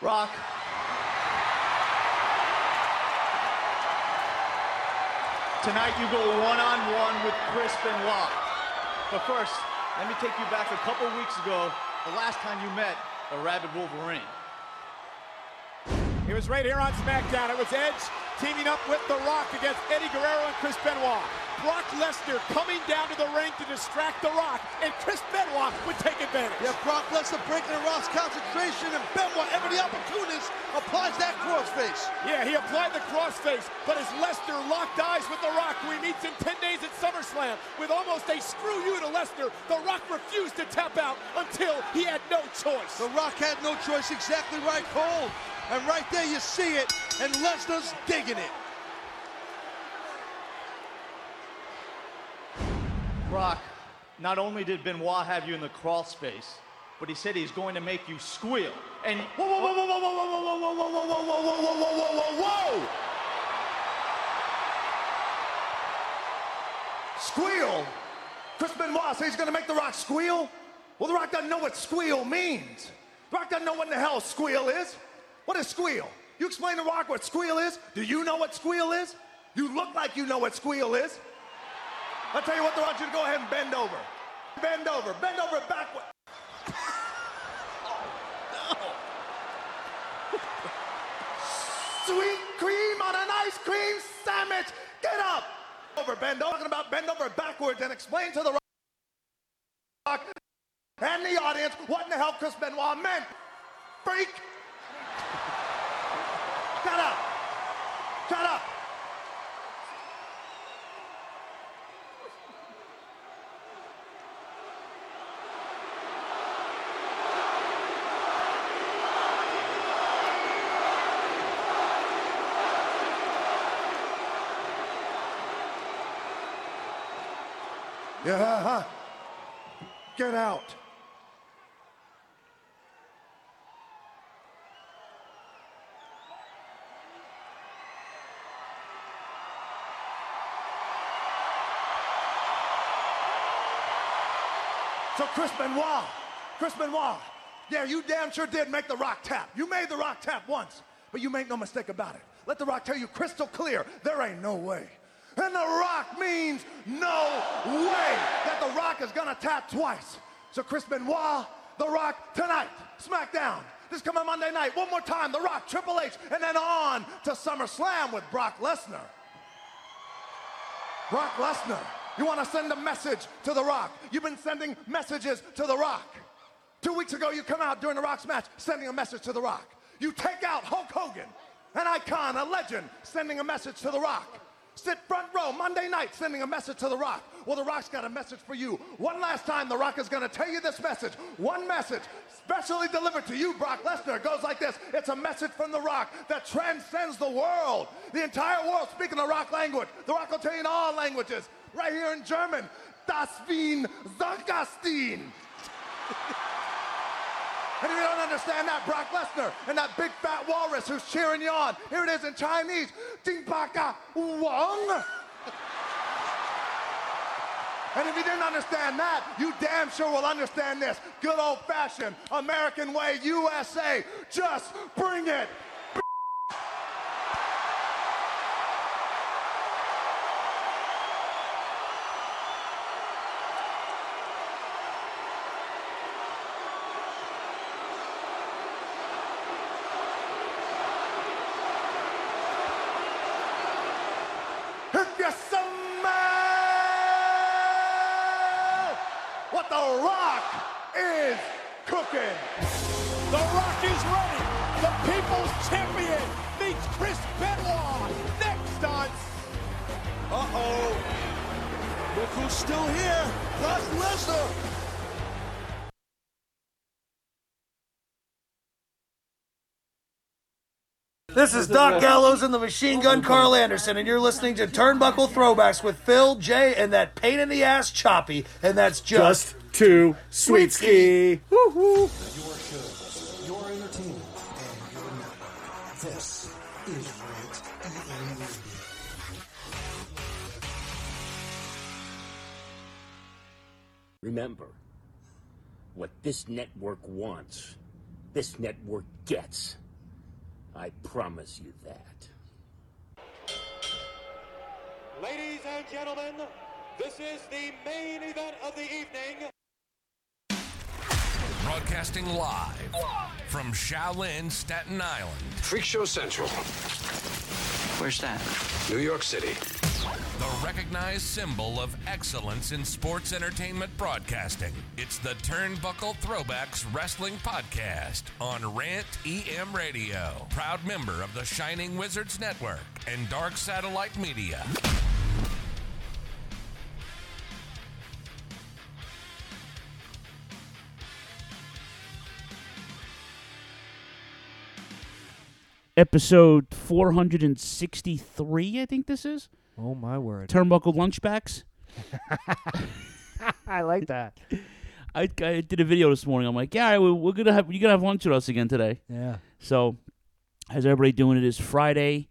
Rock. Tonight you go one-on-one with Chris Benoit. But first, let me take you back a couple weeks ago, the last time you met the Rabid Wolverine. It was right here on SmackDown. It was Edge teaming up with The Rock against Eddie Guerrero and Chris Benoit. Brock Lesnar coming down to the ring to distract The Rock, and Chris Benoit would take advantage. Yeah, Brock Lesnar breaking the Rock's concentration, and Benoit, ever the opportunist, applies that crossface. Yeah, he applied the crossface, but as Lesnar locked eyes with The Rock, who he meets in 10 days at SummerSlam, with almost a screw you to Lesnar, The Rock refused to tap out until he had no choice. The Rock had no choice, exactly right, Cole. And right there you see it, and Lesnar's digging it. Brock, not only did Benoit have you in the crawl space, but he said he's going to make you squeal. And Whoa, whoa, whoa, whoa, whoa, whoa, whoa, whoa, whoa, whoa, whoa, whoa, whoa, whoa, whoa, whoa, whoa, whoa! Squeal? Chris Benoit says he's gonna make The Rock squeal? Well, The Rock doesn't know what squeal means. The Rock doesn't know what in the hell squeal is. What is squeal? You explain to Rock what squeal is? Do you know what squeal is? You look like you know what squeal is. I'll tell you what, I want you to go ahead and bend over. Bend over. Bend over backward. Sweet cream on an ice cream sandwich. Get up. Over, bend over. Talking about bend over backwards and explain to the rock and the audience what in the hell Chris Benoit meant. Freak. Shut up. Shut up. Yeah, huh? Get out. So Chris Benoit, Chris Benoit, yeah, you damn sure did make the rock tap. You made the rock tap once, but you make no mistake about it. Let the rock tell you crystal clear, there ain't no way. And the rock means no way that the rock is gonna tap twice. So Chris Benoit, the rock tonight, SmackDown. This coming Monday night, one more time, The Rock, Triple H, and then on to SummerSlam with Brock Lesnar. Brock Lesnar, you want to send a message to The Rock. You've been sending messages to The Rock. Two weeks ago, you come out during The Rock's match sending a message to The Rock. You take out Hulk Hogan, an icon, a legend, sending a message to The Rock. Sit front row Monday night sending a message to The Rock. Well, The Rock's got a message for you. One last time, The Rock is going to tell you this message. One message, specially delivered to you, Brock Lesnar. It goes like this It's a message from The Rock that transcends the world. The entire world speaking the Rock language. The Rock will tell you in all languages. Right here in German, Das Wien Zankerstein. And if you don't understand that, Brock Lesnar and that big fat walrus who's cheering you on, here it is in Chinese, Ding Baka Wong. And if you didn't understand that, you damn sure will understand this. Good old fashioned American way, USA. Just bring it. This is Doc Gallows and the Machine Gun Karl Anderson, and you're listening to Turnbuckle Throwbacks with Phil, Jay, and that pain in the ass Choppy, and that's just, Just too sweet ski. Woo-hoo. Your shows, your entertainment, and your night. This is Rant EN Radio. Remember, what this network wants, this network gets. I promise you that. Ladies and gentlemen, this is the main event of the evening. Broadcasting live from Shaolin, Staten Island. Freak Show Central. Where's that? New York City. The recognized symbol of excellence in sports entertainment broadcasting. It's the Turnbuckle Throwbacks Wrestling Podcast on Rant EM Radio. Proud member of the Shining Wizards Network and Dark Satellite Media. Episode 463, I think this is. Oh my word. Turnbuckle Lunchbacks. I like that. I, I did a video this morning. I'm like, yeah, we're, we're gonna have you're gonna have lunch with us again today. Yeah. So, how's everybody doing? It is Friday.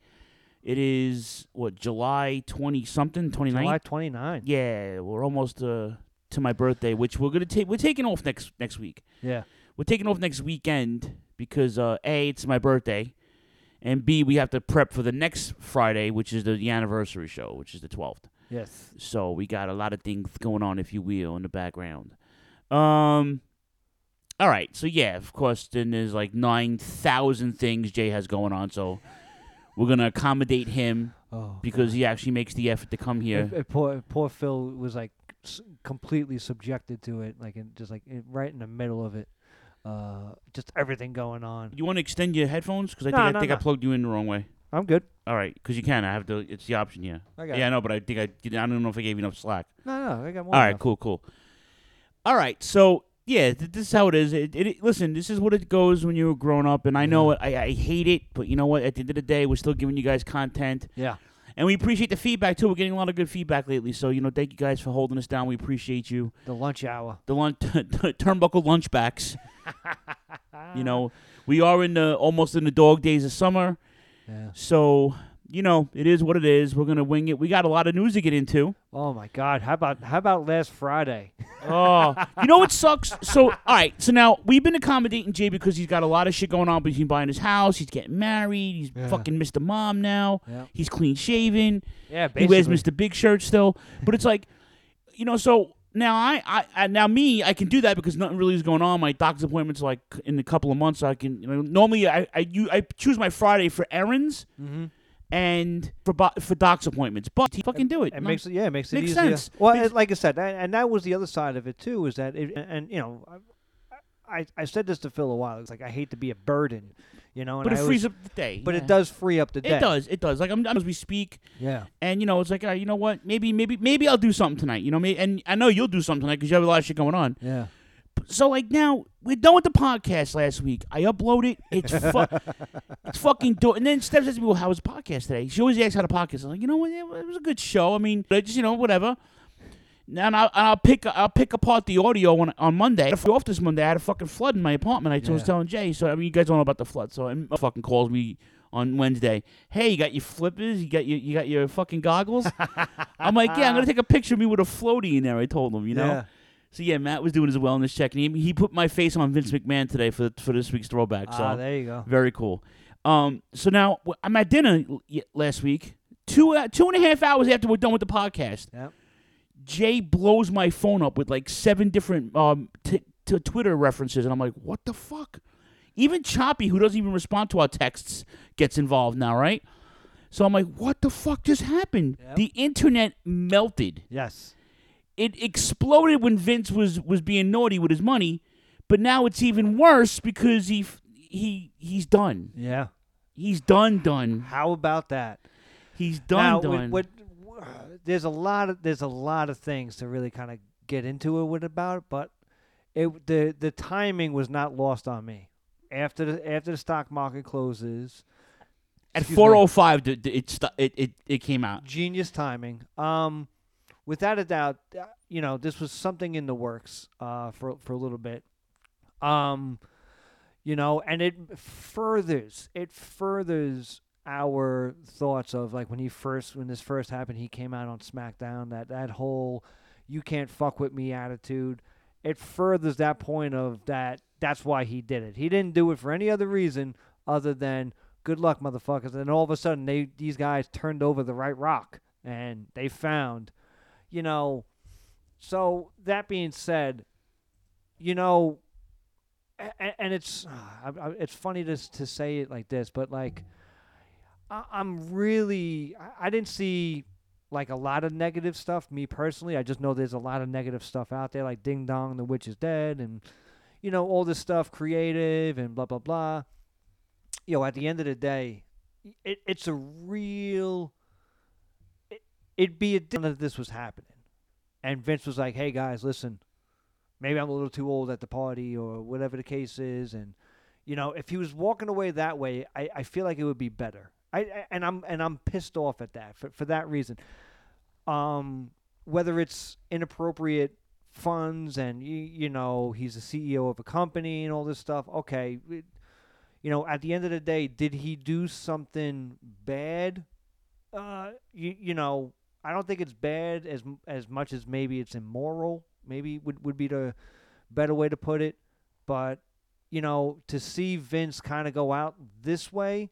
It is what July twenty something, 29th? July 29. Yeah, we're almost uh, to my birthday, which we're gonna take. We're taking off next next week. Yeah. We're taking off next weekend because uh, a it's my birthday, and b we have to prep for the next Friday, which is the, the anniversary show, which is the twelfth. Yes. So we got a lot of things going on, if you will, in the background. Um. All right. So yeah, of course. Then there's like nine thousand things Jay has going on. So we're gonna accommodate him Oh, because he actually makes the effort to come here. Poor, poor Phil was like s- completely subjected to it, like in, just like in, right in the middle of it. Uh, just everything going on. You want to extend your headphones? Because I No, think I no, think I plugged you in the wrong way. I'm good. All right, because you can. I have to. It's the option here. I got yeah, it. I know, but I think I. I don't know if I gave you enough slack. No, no, I got more. All right, cool, cool. All right, so yeah, th- this is how it is. It, it, listen, this is what it goes when you're growing up, and I know it. I, I hate it, but you know what? At the end of the day, we're still giving you guys content. Yeah. And we appreciate the feedback too. We're getting a lot of good feedback lately. So you know, thank you guys for holding us down. We appreciate you. The lunch hour. The lunch, turnbuckle lunchbacks. you know, we are in the almost in the dog days of summer. Yeah. So you know, it is what it is. We're gonna wing it. We got a lot of news to get into. Oh my God! How about how about last Friday? Oh, you know what sucks? So, all right. So now we've been accommodating Jay because he's got a lot of shit going on between buying his house. He's getting married. He's Yeah. fucking Mr. Mom now. Yeah. He's clean shaven. Yeah, He wears. Mr. Big shirt still. But it's like, you know, so now I, I, I now me, I can do that because nothing really is going on. My doctor's appointment's like in a couple of months. So I can, you know, normally I, I, you, I choose my Friday for errands. Mhm. And for bo- for doc's appointments, but he fucking do it. It makes yeah, it makes it makes easier. sense. Well, it, like I said, and, that was the other side of it too. Is that it, and, you know, I, I said this to Phil a while. It's like I hate to be a burden, you know. And But it I frees always- up the day, But yeah. it does free up the day. It does. It does. Like I'm, as we speak. Yeah. And you know, it's like, right, you know what? Maybe, maybe, maybe I'll do something tonight. You know, maybe, and I know you'll do something tonight because you have a lot of shit going on. Yeah. So like now we're done with the podcast last week. I upload it. It's fu- it's fucking do. And then Steph says to me, "Well, how was the podcast today?" She always asks how the podcast. I'm like, you know what? It was a good show. I mean, I just you know whatever. And I'll, and I'll pick I'll pick apart the audio on on Monday. I off this Monday. I had a fucking flood in my apartment. I was telling Jay. So I mean, you guys don't know about the flood. So and fucking calls me on Wednesday. Hey, you got your flippers? You got your you got your fucking goggles? I'm like, yeah, I'm gonna take a picture of me with a floaty in there. I told him, you know. Yeah. So yeah, Matt was doing his wellness check, and he, he put my face on Vince McMahon today for for this week's throwback. So Ah, there you go. Very cool. Um, so now I'm at dinner last week. Two uh, two and a half hours after we're done with the podcast, Yep. Jay blows my phone up with like seven different um t- t- Twitter references, and I'm like, what the fuck? Even Choppy, who doesn't even respond to our texts, gets involved now, right? So I'm like, what the fuck just happened? The internet melted. Yes. It exploded when Vince was was being naughty with his money, but now it's even worse because he he he's done. Yeah. He's done done. How about that? He's done now, done. What, what, there's a lot of there's a lot of things to really kind of get into it with about, but it the the timing was not lost on me. After the after the stock market closes, At 405, d- d- it, it it it came out. genius timing. Um, without a doubt, uh, you know this was something in the works uh, for for a little bit. Um, you know, and it furthers it furthers our thoughts of like when he first when this first happened, he came out on SmackDown that that whole "you can't fuck with me" attitude. It furthers that point of that. That's why he did it. He didn't do it for any other reason other than good luck, motherfuckers. And all of a sudden, they these guys turned over the right rock and they found, you know. So that being said, you know, and, it's ah, I- it's funny to to say it like this, but like I, I'm really I, I didn't see like a lot of negative stuff. Me personally, I just know there's a lot of negative stuff out there, like Ding Dong, the witch is dead, and you know all this stuff, creative and blah blah blah. You know, at the end of the day, it, it's a real. It, it'd be a di- that this was happening, and Vince was like, "Hey guys, listen, maybe I'm a little too old at the party or whatever the case is, and you know, if he was walking away that way, I, I feel like it would be better. I, I and I'm and I'm pissed off at that for for that reason. Um, whether it's inappropriate funds and you, you know he's the CEO of a company and all this stuff. Okay, it- you know, at the end of the day, did he do something bad? Uh, you you know, I don't think it's bad as as much as maybe it's immoral. Maybe would would be the better way to put it. But you know, to see Vince kind of go out this way,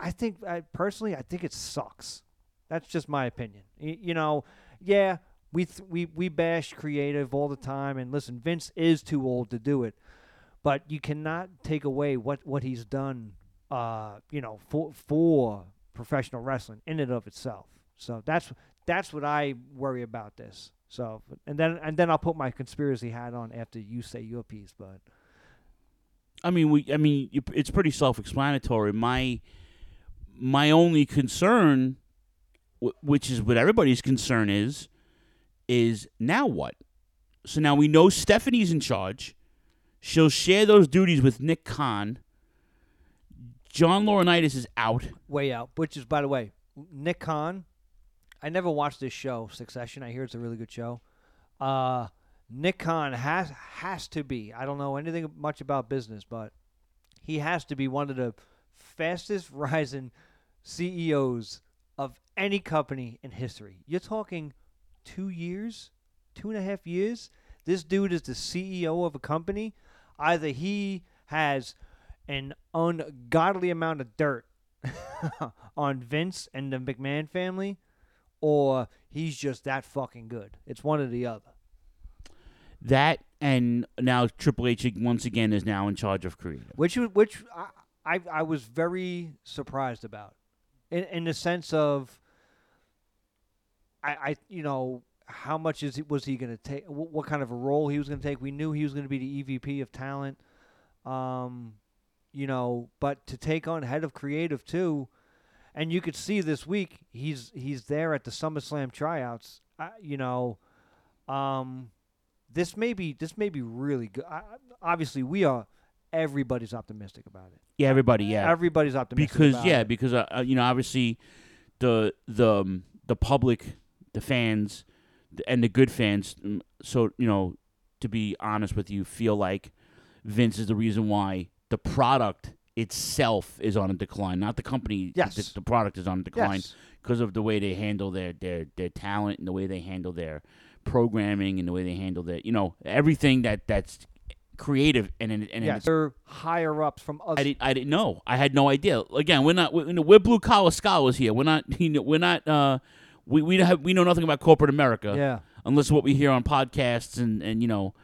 I think I personally I think it sucks. That's just my opinion. You know, yeah, we th- we we bash creative all the time, and listen, Vince is too old to do it, but you cannot take away what what he's done. Uh, you know, for for professional wrestling in and of itself. So that's that's what I worry about this. So and then and then I'll put my conspiracy hat on after you say your piece, but. I mean, we. I mean, it's pretty self-explanatory. My my only concern, which is what everybody's concern is, is now what? So now we know Stephanie's in charge. She'll share those duties with Nick Khan. John Laurinaitis is out. way out. Which is, by the way, Nick Khan. I never watched this show, Succession. I hear it's a really good show. Uh, Nick Khan has has to be. I don't know anything much about business, but he has to be one of the fastest rising CEOs of any company in history. You're talking two years, two and a half years. This dude is the CEO of a company. Either he has an ungodly amount of dirt on Vince and the McMahon family, or he's just that fucking good. It's one or the other. That and now Triple H once again is now in charge of creative. which which I, I I was very surprised about, in in the sense of, I I you know how much is it was he going to take? What, what kind of a role he was going to take? We knew he was going to be the EVP of talent, um, you know, but to take on head of creative too, and you could see this week he's he's there at the SummerSlam tryouts. I, you know, um, this may be this may be really good. I, obviously, we are everybody's optimistic about it. Yeah, everybody. Yeah, everybody's optimistic because about yeah, it. because uh, uh, you know obviously the the um, the public, the fans, and the good fans. mm, So you know, to be honest with you, feel like Vince is the reason why the product itself is on a decline, not the company. Yes. the, the product is on a decline Yes. because of the way they handle their their their talent and the way they handle their programming and the way they handle their you know everything that that's creative and and, and yes, they're higher ups from us. I didn't. I didn't know. I had no idea. Again, we're not. We're, we're blue collar scholars here. We're not. You know, we're not. Uh, we we have we know nothing about corporate America. Yeah. Unless what we hear on podcasts and and you know,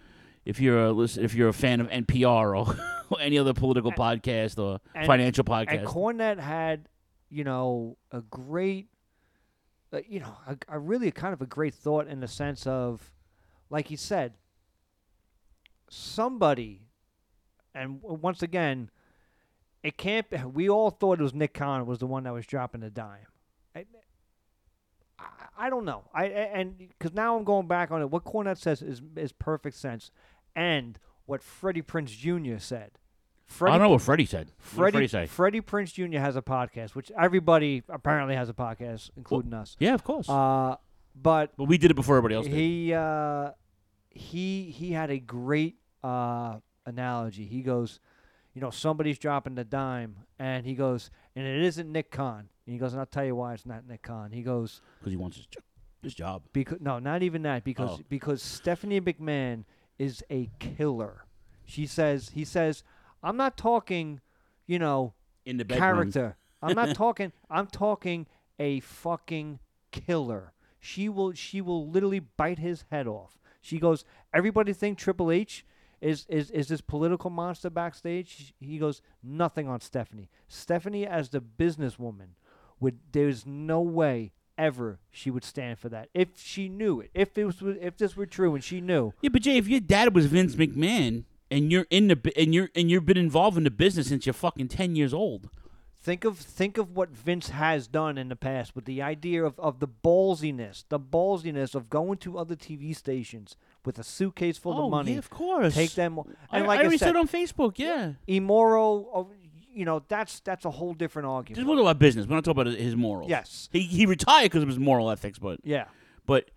if you're a listen, if you're a fan of NPR or, any other political podcast or And- financial podcast. And Cornette had, you know, a great, uh, you know, a, a really kind of a great thought in the sense of, like he said, somebody, and w- once again, it can't. Be, we all thought it was Nick Khan was the one that was dropping the dime. I, I, I don't know. I and because now I'm going back on it. What Cornette says is is perfect sense, and what Freddie Prinze Jr. said. I don't know what Freddie said. What did Freddie, Freddie say? Freddie Prinze Jr. has a podcast, which everybody apparently has a podcast, including us. yeah, of course. Uh, but but we did it before everybody else did. he uh, he he had a great uh, analogy. He goes, you know, somebody's dropping the dime, and he goes, and it isn't Nick Khan. And he goes, and I'll tell you why it's not Nick Khan. He goes, because he wants his, jo- his job. because no, not even that. Because Oh. because Stephanie McMahon is a killer. She says he says I'm not talking, you know, in the bedroom. character. I'm not talking. I'm talking a fucking killer. She will. She will literally bite his head off. She goes. Everybody think Triple H is is is this political monster backstage. He goes nothing on Stephanie. Stephanie as the businesswoman would. There's no way ever she would stand for that if she knew it. If it was if this were true and she knew. Yeah, but Jay, if your dad was Vince McMahon and you're in the and you're and you've been involved in the business since you're fucking ten years old, Think of think of what Vince has done in the past with the idea of, of the ballsiness, the ballsiness of going to other TV stations with a suitcase full Oh, of money. yeah, of course. Take them. I- And like I already said, said on Facebook, yeah. immoral. Oh, You know, that's that's a whole different argument. just talking about business. We're not talking about his morals. Yes. he he retired because of his moral ethics, but Yeah. but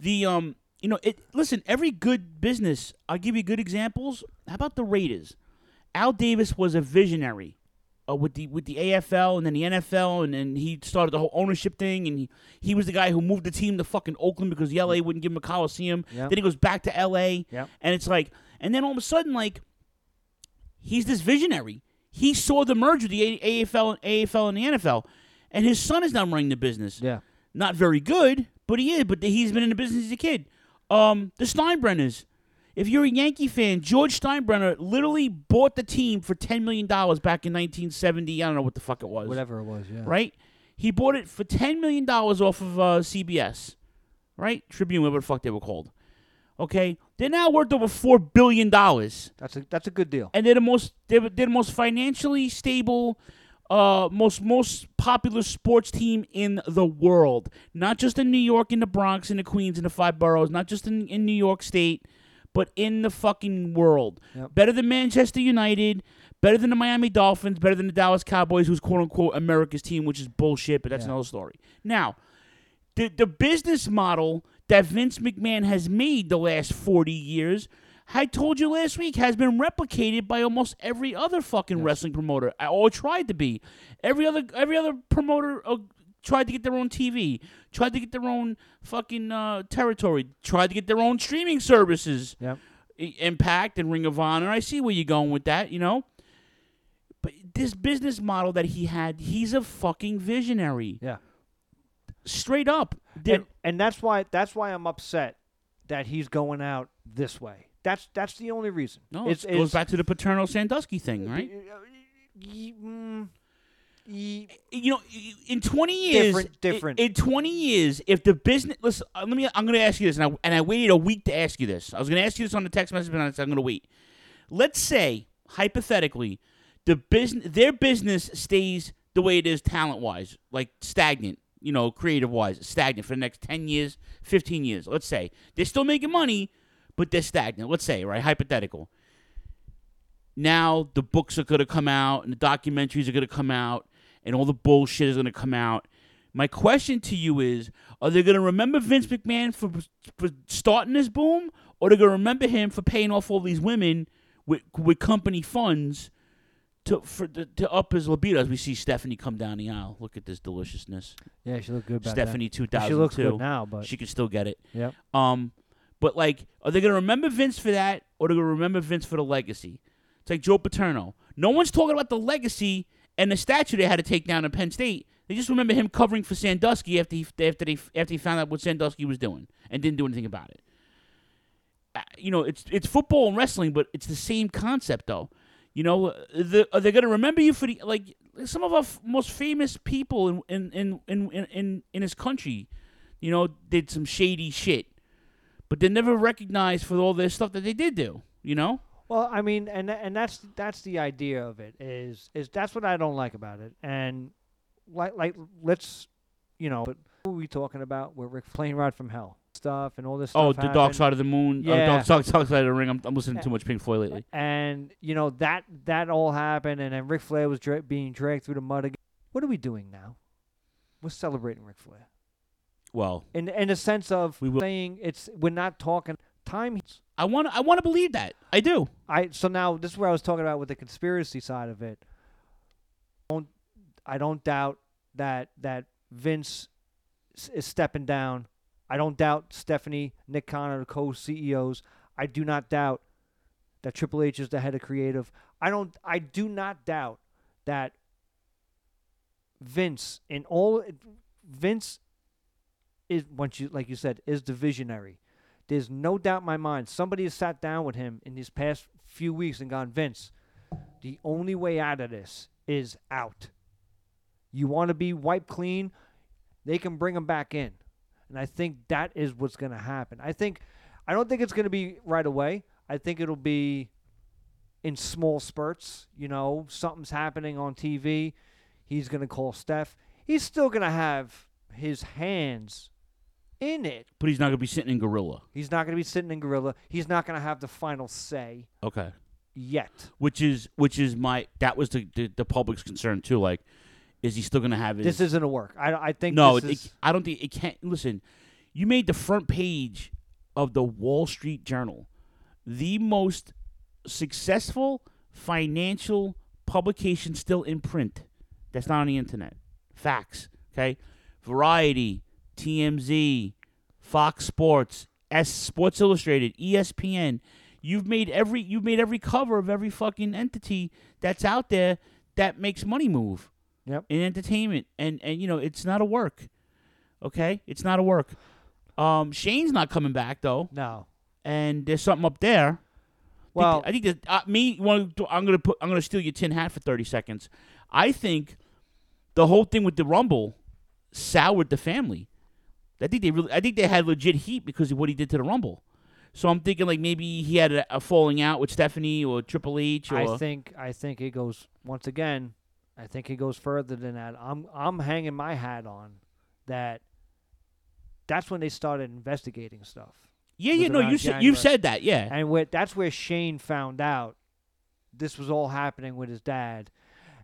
the um you know it. Listen, every good business. I'll give you good examples. How about the Raiders? Al Davis was a visionary. Uh, with the with the AFL and then the NFL and then he started the whole ownership thing and he, he was the guy who moved the team to fucking Oakland because the LA wouldn't give him a coliseum. Yep. Then he goes back to LA Yep. and it's like and then all of a sudden like he's this visionary. He saw the merger of the A- AFL and AFL and the NFL, and his son is now running the business. Yeah, not very good, but he is. But he's been in the business as a kid. Um, the Steinbrenners. If you're a Yankee fan, George Steinbrenner literally bought the team for ten million dollars back in 1970. I don't know what the fuck it was. Whatever it was, yeah. Right? He bought it for ten million dollars off of uh, CBS, right? Tribune, whatever the fuck they were called. Okay, they're now worth over four billion dollars That's a that's a good deal. and they're the most they're, they're the most financially stable uh most most popular sports team in the world not just in new york in the bronx in the queens in the five boroughs not just in, in new york state but in the fucking world Yep. better than manchester united better than the miami dolphins better than the dallas cowboys who's quote unquote america's team which is bullshit but that's Yeah. another story now the the business model that Vince McMahon has made the last 40 years I told you last week has been replicated by almost every other fucking wrestling promoter. Uh, or tried to be. Every other every other promoter uh, tried to get their own TV tried to get their own fucking uh, territory tried to get their own streaming services. Yep. Impact and Ring of Honor. I see where you're going with that you know? But this business model that he had he's a fucking visionary. Yeah. Straight up and, and that's why that's why I'm upset that he's going out this way. That's that's the only reason. No, it's, it goes it's- back to the Paterno Sandusky thing, right? y- mm, You know, in 20 years, Different- different. In, in 20 years, if the business, listen, uh, let me. I'm going to ask you this, and I, and I waited a week to ask you this. I was going to ask you this on the text message, but I said I'm going to wait. Let's say hypothetically, the business, their business stays the way it is, talent wise, like stagnant. You know, creative wise, stagnant for the next 10 years, 15 years. Let's say they're still making money, but they're stagnant. Let's say, right? Hypothetical. now the books are going to come out and the documentaries are going to come out and all the bullshit is going to come out. My question to you is are they going to remember Vince McMahon for, for starting this boom or are they going to remember him for paying off all these women with, with company funds to for to, to up his libido as we see Stephanie come down the aisle. Look at this deliciousness. Yeah, she looked good back. Stephanie She looks good now, but- she can still get it. Yep. Um, but like, are they gonna remember Vince for that, or are they gonna remember Vince for the legacy? It's like Joe Paterno. No one's talking about the legacy and the statue they had to take down in Penn State. They just remember him covering for Sandusky after he after they after he found out what Sandusky was doing and didn't do anything about it. Uh, You know, it's it's football and wrestling, but it's the same concept though. You know, uh, the, uh, are they gonna remember you for the like some of our f- most famous people in in in in in, in, this country? You know, did some shady shit but they're never recognized for all this stuff that they did do. You know? Well, I mean, and and that's that's the idea of it is is that's what I don't like about it. And like like let's you know, who are we talking about? We're Rick Plane from Hell stuff and all this Oh, stuff. the Dark happened. Side of the Moon. Yeah. Uh, Dark, Dark, Dark Side of the Ring. I'm, I'm listening to too much Pink Floyd lately. and you know that that all happened, and then Ric Flair was dra- being dragged through the mud again. What are we doing now? We're celebrating Ric Flair Well, in in a sense of We will- saying it's we're not talking time. I want I want to believe that. I do. I so now this is where I was talking about with the conspiracy side of it. Don't I don't doubt that that Vince s- is stepping down. I don't doubt Stephanie, Nick Connor, the co-CEOs. I do not doubt that Triple H is the head of creative. I don't. I do not doubt that Vince in all Vince is once you like you said is the visionary. There's no doubt in my mind somebody has sat down with him in these past few weeks and gone, Vince, the only way out of this is out. You want to be wiped clean, they can bring him back in. And I think that is what's going to happen. I think I don't think it's going to be right away. I think it'll be in small spurts, you know, something's happening on TV, he's going to call Steph. He's still going to have his hands in it. But he's not going to be sitting in gorilla. He's not going to be sitting in gorilla. He's not going to have the final say Okay. yet. Which is which is my that was the the, the public's concern too. Like, is he still going to have his? This isn't a work. I, I think no. this It, is, it, I don't think it can't. Listen, you made the front page of the Wall Street Journal the most successful financial publication still in print. That's not on the internet. Facts. Okay. Variety, TMZ, Fox Sports, S Sports Illustrated, ESPN. You've made every you've made every cover of every fucking entity that's out there that makes money move. Yep. In entertainment. And and you know, it's not a work. Okay? It's not a work. Um Shane's not coming back though. No. And there's something up there. Well- I think that uh, me want I'm going to put I'm to steal your tin hat for 30 seconds. I think the whole thing with the Rumble soured the family. I think they really I think they had legit heat because of what he did to the Rumble. So I'm thinking like maybe he had a, a falling out with Stephanie or Triple H or I think I think it goes once again. I think it goes further than that. I'm I'm hanging my hat on that. That's when they started investigating stuff. Yeah, yeah, no, you said you've said that, yeah. And where, that's where Shane found out this was all happening with his dad.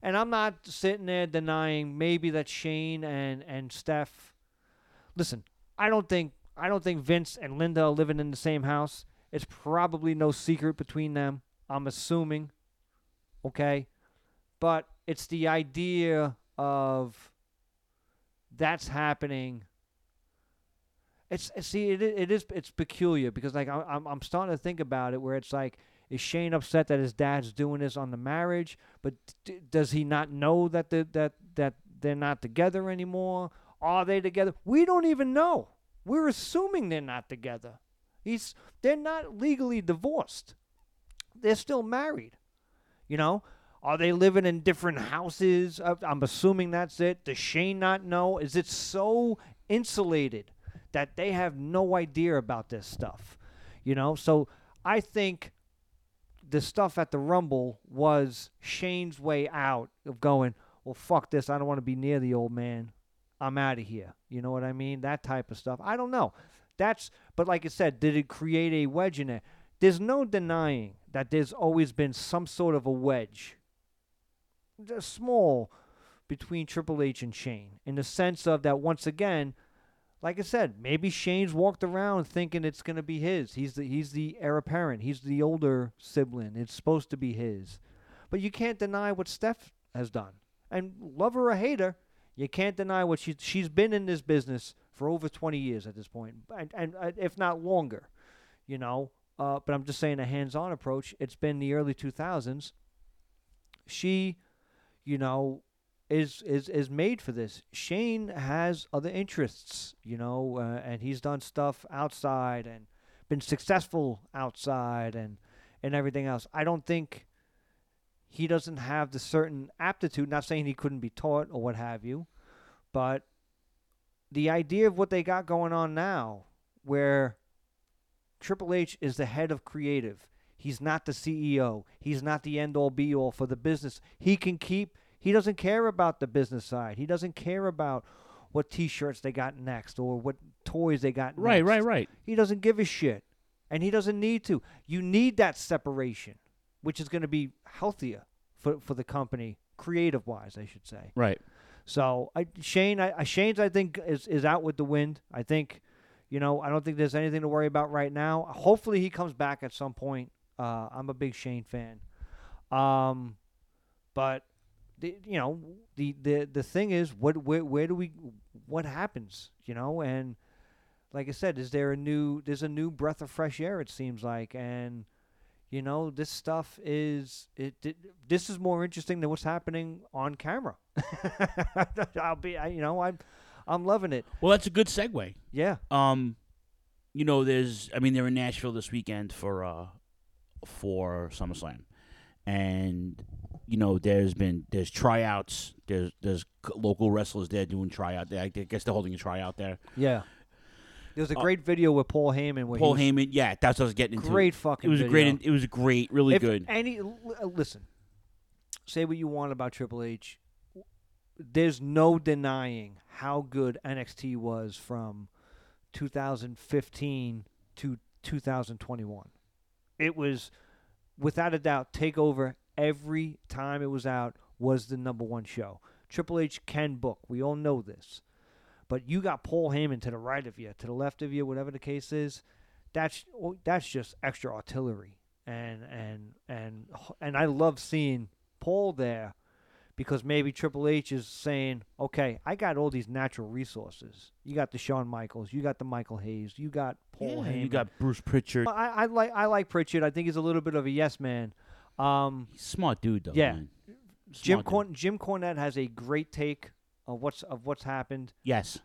And I'm not sitting there denying maybe that Shane and and Steph. Listen, I don't think I don't think Vince and Linda are living in the same house. It's probably no secret between them. I'm assuming. Okay, but it's the idea of that's happening it's see it, it is it's peculiar because like I'm I'm starting to think about it where it's like is Shane upset that his dad's doing this on the marriage, but d- does he not know that the, that that they're not together anymore? Are they together? We don't even know. We're assuming they're not together. He's they're not legally divorced. They're still married. You know, are they living in different houses? Uh, I'm assuming that's it. Does Shane not know? Is it so insulated that they have no idea about this stuff? You know, so I think the stuff at the Rumble was Shane's way out of going, well, fuck this. I don't want to be near the old man. I'm out of here. You know what I mean? That type of stuff. I don't know. That's, but like I said, did it create a wedge in it? There's no denying that there's always been some sort of a wedge, small, between Triple H and Shane, in the sense of that once again, like I said, maybe Shane's walked around thinking it's gonna be his. He's the he's the heir apparent. He's the older sibling. It's supposed to be his, but you can't deny what Steph has done. And love her or hate her, you can't deny what she she's been in this business for over 20 years at this point, and, and uh, if not longer, you know. Uh, but I'm just saying a hands-on approach. It's been the early 2000s. She, you know, is is is made for this. Shane has other interests, you know, uh, and he's done stuff outside and been successful outside and and everything else. I don't think he doesn't have the certain aptitude. Not saying he couldn't be taught or what have you, but the idea of what they got going on now, where Triple H is the head of creative. He's not the CEO. He's not the end all be all for the business. He can keep he doesn't care about the business side. He doesn't care about what t-shirts they got next or what toys they got Right, next. right, right. Right. He doesn't give a shit. And he doesn't need to. You need that separation, which is going to be healthier for for the company creative wise, I should say. Right. So I, Shane, I, I- Shane's, I think is is out with the wind. I think, you know, I don't think there's anything to worry about right now. Hopefully, he comes back at some point. Uh, I'm a big Shane fan. Um, but the, you know, the, the the thing is, what where where do we what happens? You know, and like I said, is there a new there's a new breath of fresh air? It seems like, and You know, this stuff is it, it. This is more interesting than what's happening on camera. I'll be, I, you know, I'm, I'm loving it. Well, that's a good segue. Yeah. Um, you know, there's. I mean, they're in Nashville this weekend for uh, for SummerSlam, and you know, there's been there's tryouts. There's there's local wrestlers there doing tryout. There. I guess they're holding a tryout there. Yeah. There's a Uh, great video with Paul Heyman. Where Paul he Heyman, yeah, that's what I was getting into. Great fucking It was a video. great. It was great, really if good. Any uh, listen, say what you want about Triple H. There's no denying how good NXT was from 2015 to 2021. It was, without a doubt, Takeover every time it was out was the number one show. Triple H can book. We all know this. But you got Paul Heyman to the right of you, to the left of you, whatever the case is. That's oh, that's just extra artillery, and and and and I love seeing Paul there because maybe Triple H is saying, okay, I got all these natural resources. You got the Shawn Michaels, you got the Michael Hayes, you got Paul Yeah, Heyman. you got Bruce Pritchard. I, I like I like Pritchard. I think he's a little bit of a yes man. Um, smart dude though. yeah. man. Jim. Corn- Jim Cornette has a great take of what's of what's happened. Yes.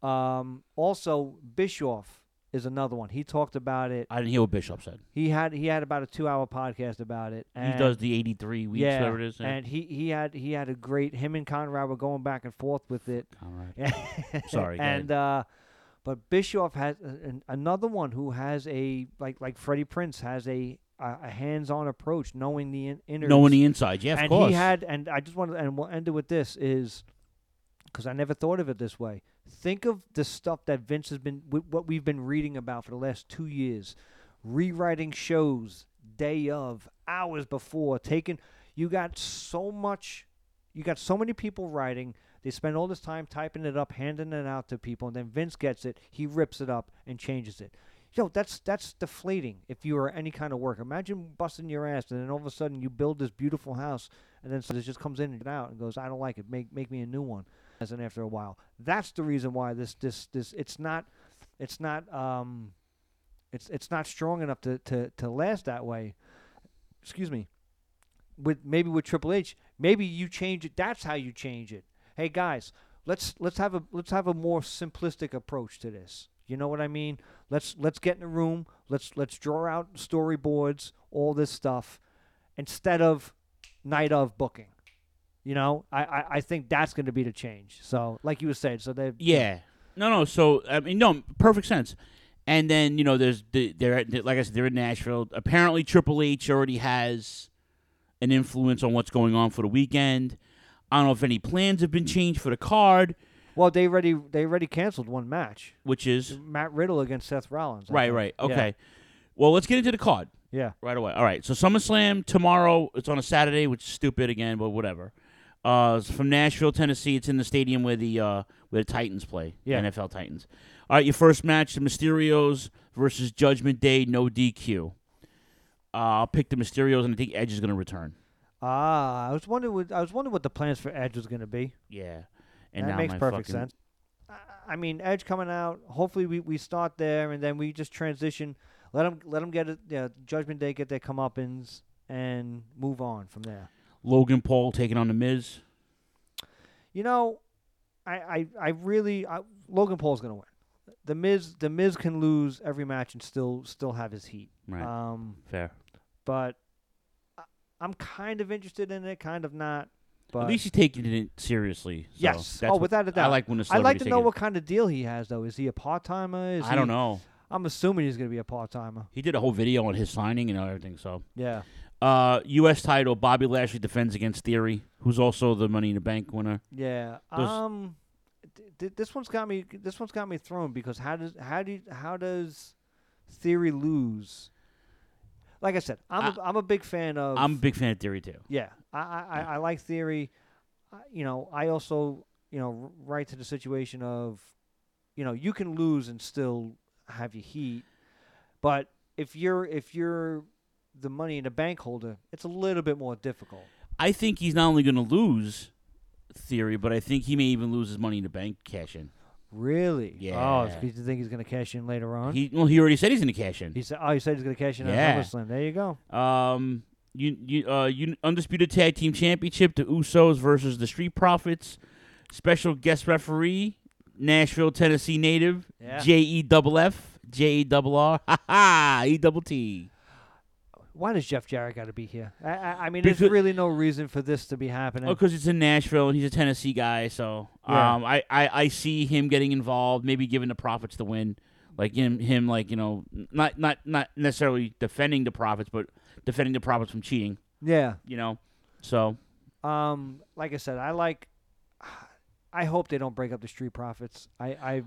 Um, also, Bischoff is another one. He talked about it. I didn't hear what Bischoff said. He had he had about a two hour podcast about it. He does the 83 weeks, yeah, whatever it is, yeah. And he, he had he had a great him and Conrad were going back and forth with it. Conrad. Sorry, and uh, but Bischoff has an, another one who has a like like Freddie Prinze has a a, a hands on approach, knowing the in, innards, Knowing the inside, yeah, of and course. he had and I just wanted and we'll end it with this is because I never thought of it this way. Think of the stuff that Vince has been, what we've been reading about for the last two years, rewriting shows day of, hours before, taking. You got so much, you got so many people writing. They spend all this time typing it up, handing it out to people, and then Vince gets it. He rips it up and changes it. Yo, that's that's deflating. If you are any kind of work, imagine busting your ass, and then all of a sudden you build this beautiful house, and then it just comes in and out and goes, "I don't like it. Make make me a new one." And after a while, that's the reason why this this this it's not it's not um it's it's not strong enough to to to last that way. Excuse me. With maybe with Triple H, maybe you change it. That's how you change it. Hey guys, let's let's have a let's have a more simplistic approach to this. You know what I mean? Let's let's get in a room. Let's let's draw out storyboards, all this stuff, instead of night of booking. You know, I I, I think that's going to be the change. So, like you were saying, so they Yeah. No, no. So I mean, no, perfect sense. And then you know, there's the they're like I said, they're in Nashville. Apparently, Triple H already has an influence on what's going on for the weekend. I don't know if any plans have been changed for the card, Well, they already they already canceled one match. which is Matt Riddle against Seth Rollins. I right, think. right. Yeah. Okay. Well, let's get into the card. Yeah. Right away. All right. So SummerSlam tomorrow. It's on a Saturday, which is stupid again, but whatever. Uh, it's from Nashville, Tennessee. It's in the stadium where the uh, where the Titans play. Yeah. NFL Titans. All right. Your first match: the Mysterios versus Judgment Day. No DQ. Uh, I'll pick the Mysterios, and I think Edge is going to return. Ah, I was wondering. What, I was wondering what the plans for Edge was going to be. Yeah. And that now makes perfect fucking- sense. I- I mean, Edge coming out. Hopefully, we, we start there and then we just transition. Let them let them get it. Yeah, Judgment Day get their comeuppance and move on from there. Logan Paul taking on the Miz. You know, I I, I really I, Logan Paul's going to win. The Miz the Miz can lose every match and still still have his heat. Right. Um, Fair. but I- I'm kind of interested in it, kind of not. But At least he's taking it seriously. So yes. that's oh, without a doubt. I like when I like to know it. what kind of deal he has, though. Is he a part timer? I don't know. I'm assuming he's going to be a part timer. He did a whole video on his signing and everything. So Yeah. Uh, U.S. title: Bobby Lashley defends against Theory, who's also the Money in the Bank winner. Yeah. Um, th- th- this one's got me. This one's got me thrown because how does how do you- how does Theory lose? Like I said, I'm a, I'm a big fan of. I'm a big fan of Theory too. Yeah, I I, I, I like Theory. I, you know, I also you know right to the situation of, you know, you can lose and still have your heat, but if you're if you're the money in the bank holder, it's a little bit more difficult. I think he's not only going to lose Theory, but I think he may even lose his Money in the Bank cash in. Really? Yeah. Oh, so you think he's going to cash in later on? He well, he already said he's going to cash in. He said, "Oh, he said he's going to cash in Yeah. on SummerSlam." There you go. Um, you you uh you undisputed tag team championship, the Usos versus the Street Profits. Special guest referee, Nashville, Tennessee native, Yeah. J E double F, J E double R, ha ha, E double T. Why does Jeff Jarrett got to be here? I, I, I mean, there's really no reason for this to be happening. Oh, because it's in Nashville and he's a Tennessee guy, so Yeah. um, I, I I see him getting involved, maybe giving the Profits the win, like him him like you know not not not necessarily defending the Profits, but defending the Profits from cheating. Yeah. You know, so Um, like I said, I like. I hope they don't break up the Street Profits. I, I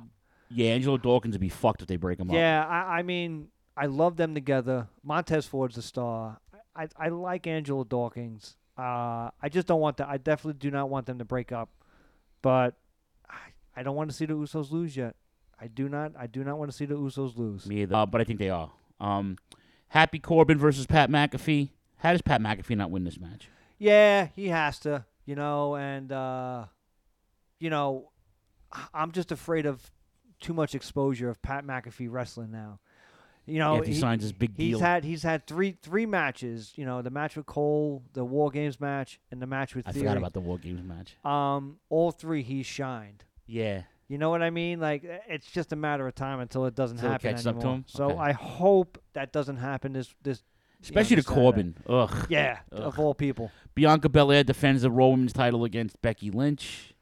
yeah, Angelo Dawkins would be fucked if they break him up. yeah, I, I mean, I love them together. Montez Ford's the star. I, I like Angelo Dawkins. Uh, I just don't want that. I definitely do not want them to break up, but I, I don't want to see the Usos lose yet. I do not. I do not want to see the Usos lose. Me either. Uh, but I think they are. Um, Happy Corbin versus Pat McAfee. How does Pat McAfee not win this match? Yeah, he has to, you know, and uh, you know, I'm just afraid of too much exposure of Pat McAfee wrestling now. You know, Yeah, if he signs his big he's deal. had he's had three three matches. You know, the match with Cole, the War Games match, and the match with I Theory. forgot about the War Games match. Um, all three he shined. Yeah. You know what I mean? Like it's just a matter of time until it doesn't Until it happen catches up anymore. to him? So Okay. I hope that doesn't happen this this. you know, Especially to. Corbin. Ugh. Yeah, Ugh. of all people. Bianca Belair defends the Raw Women's title against Becky Lynch.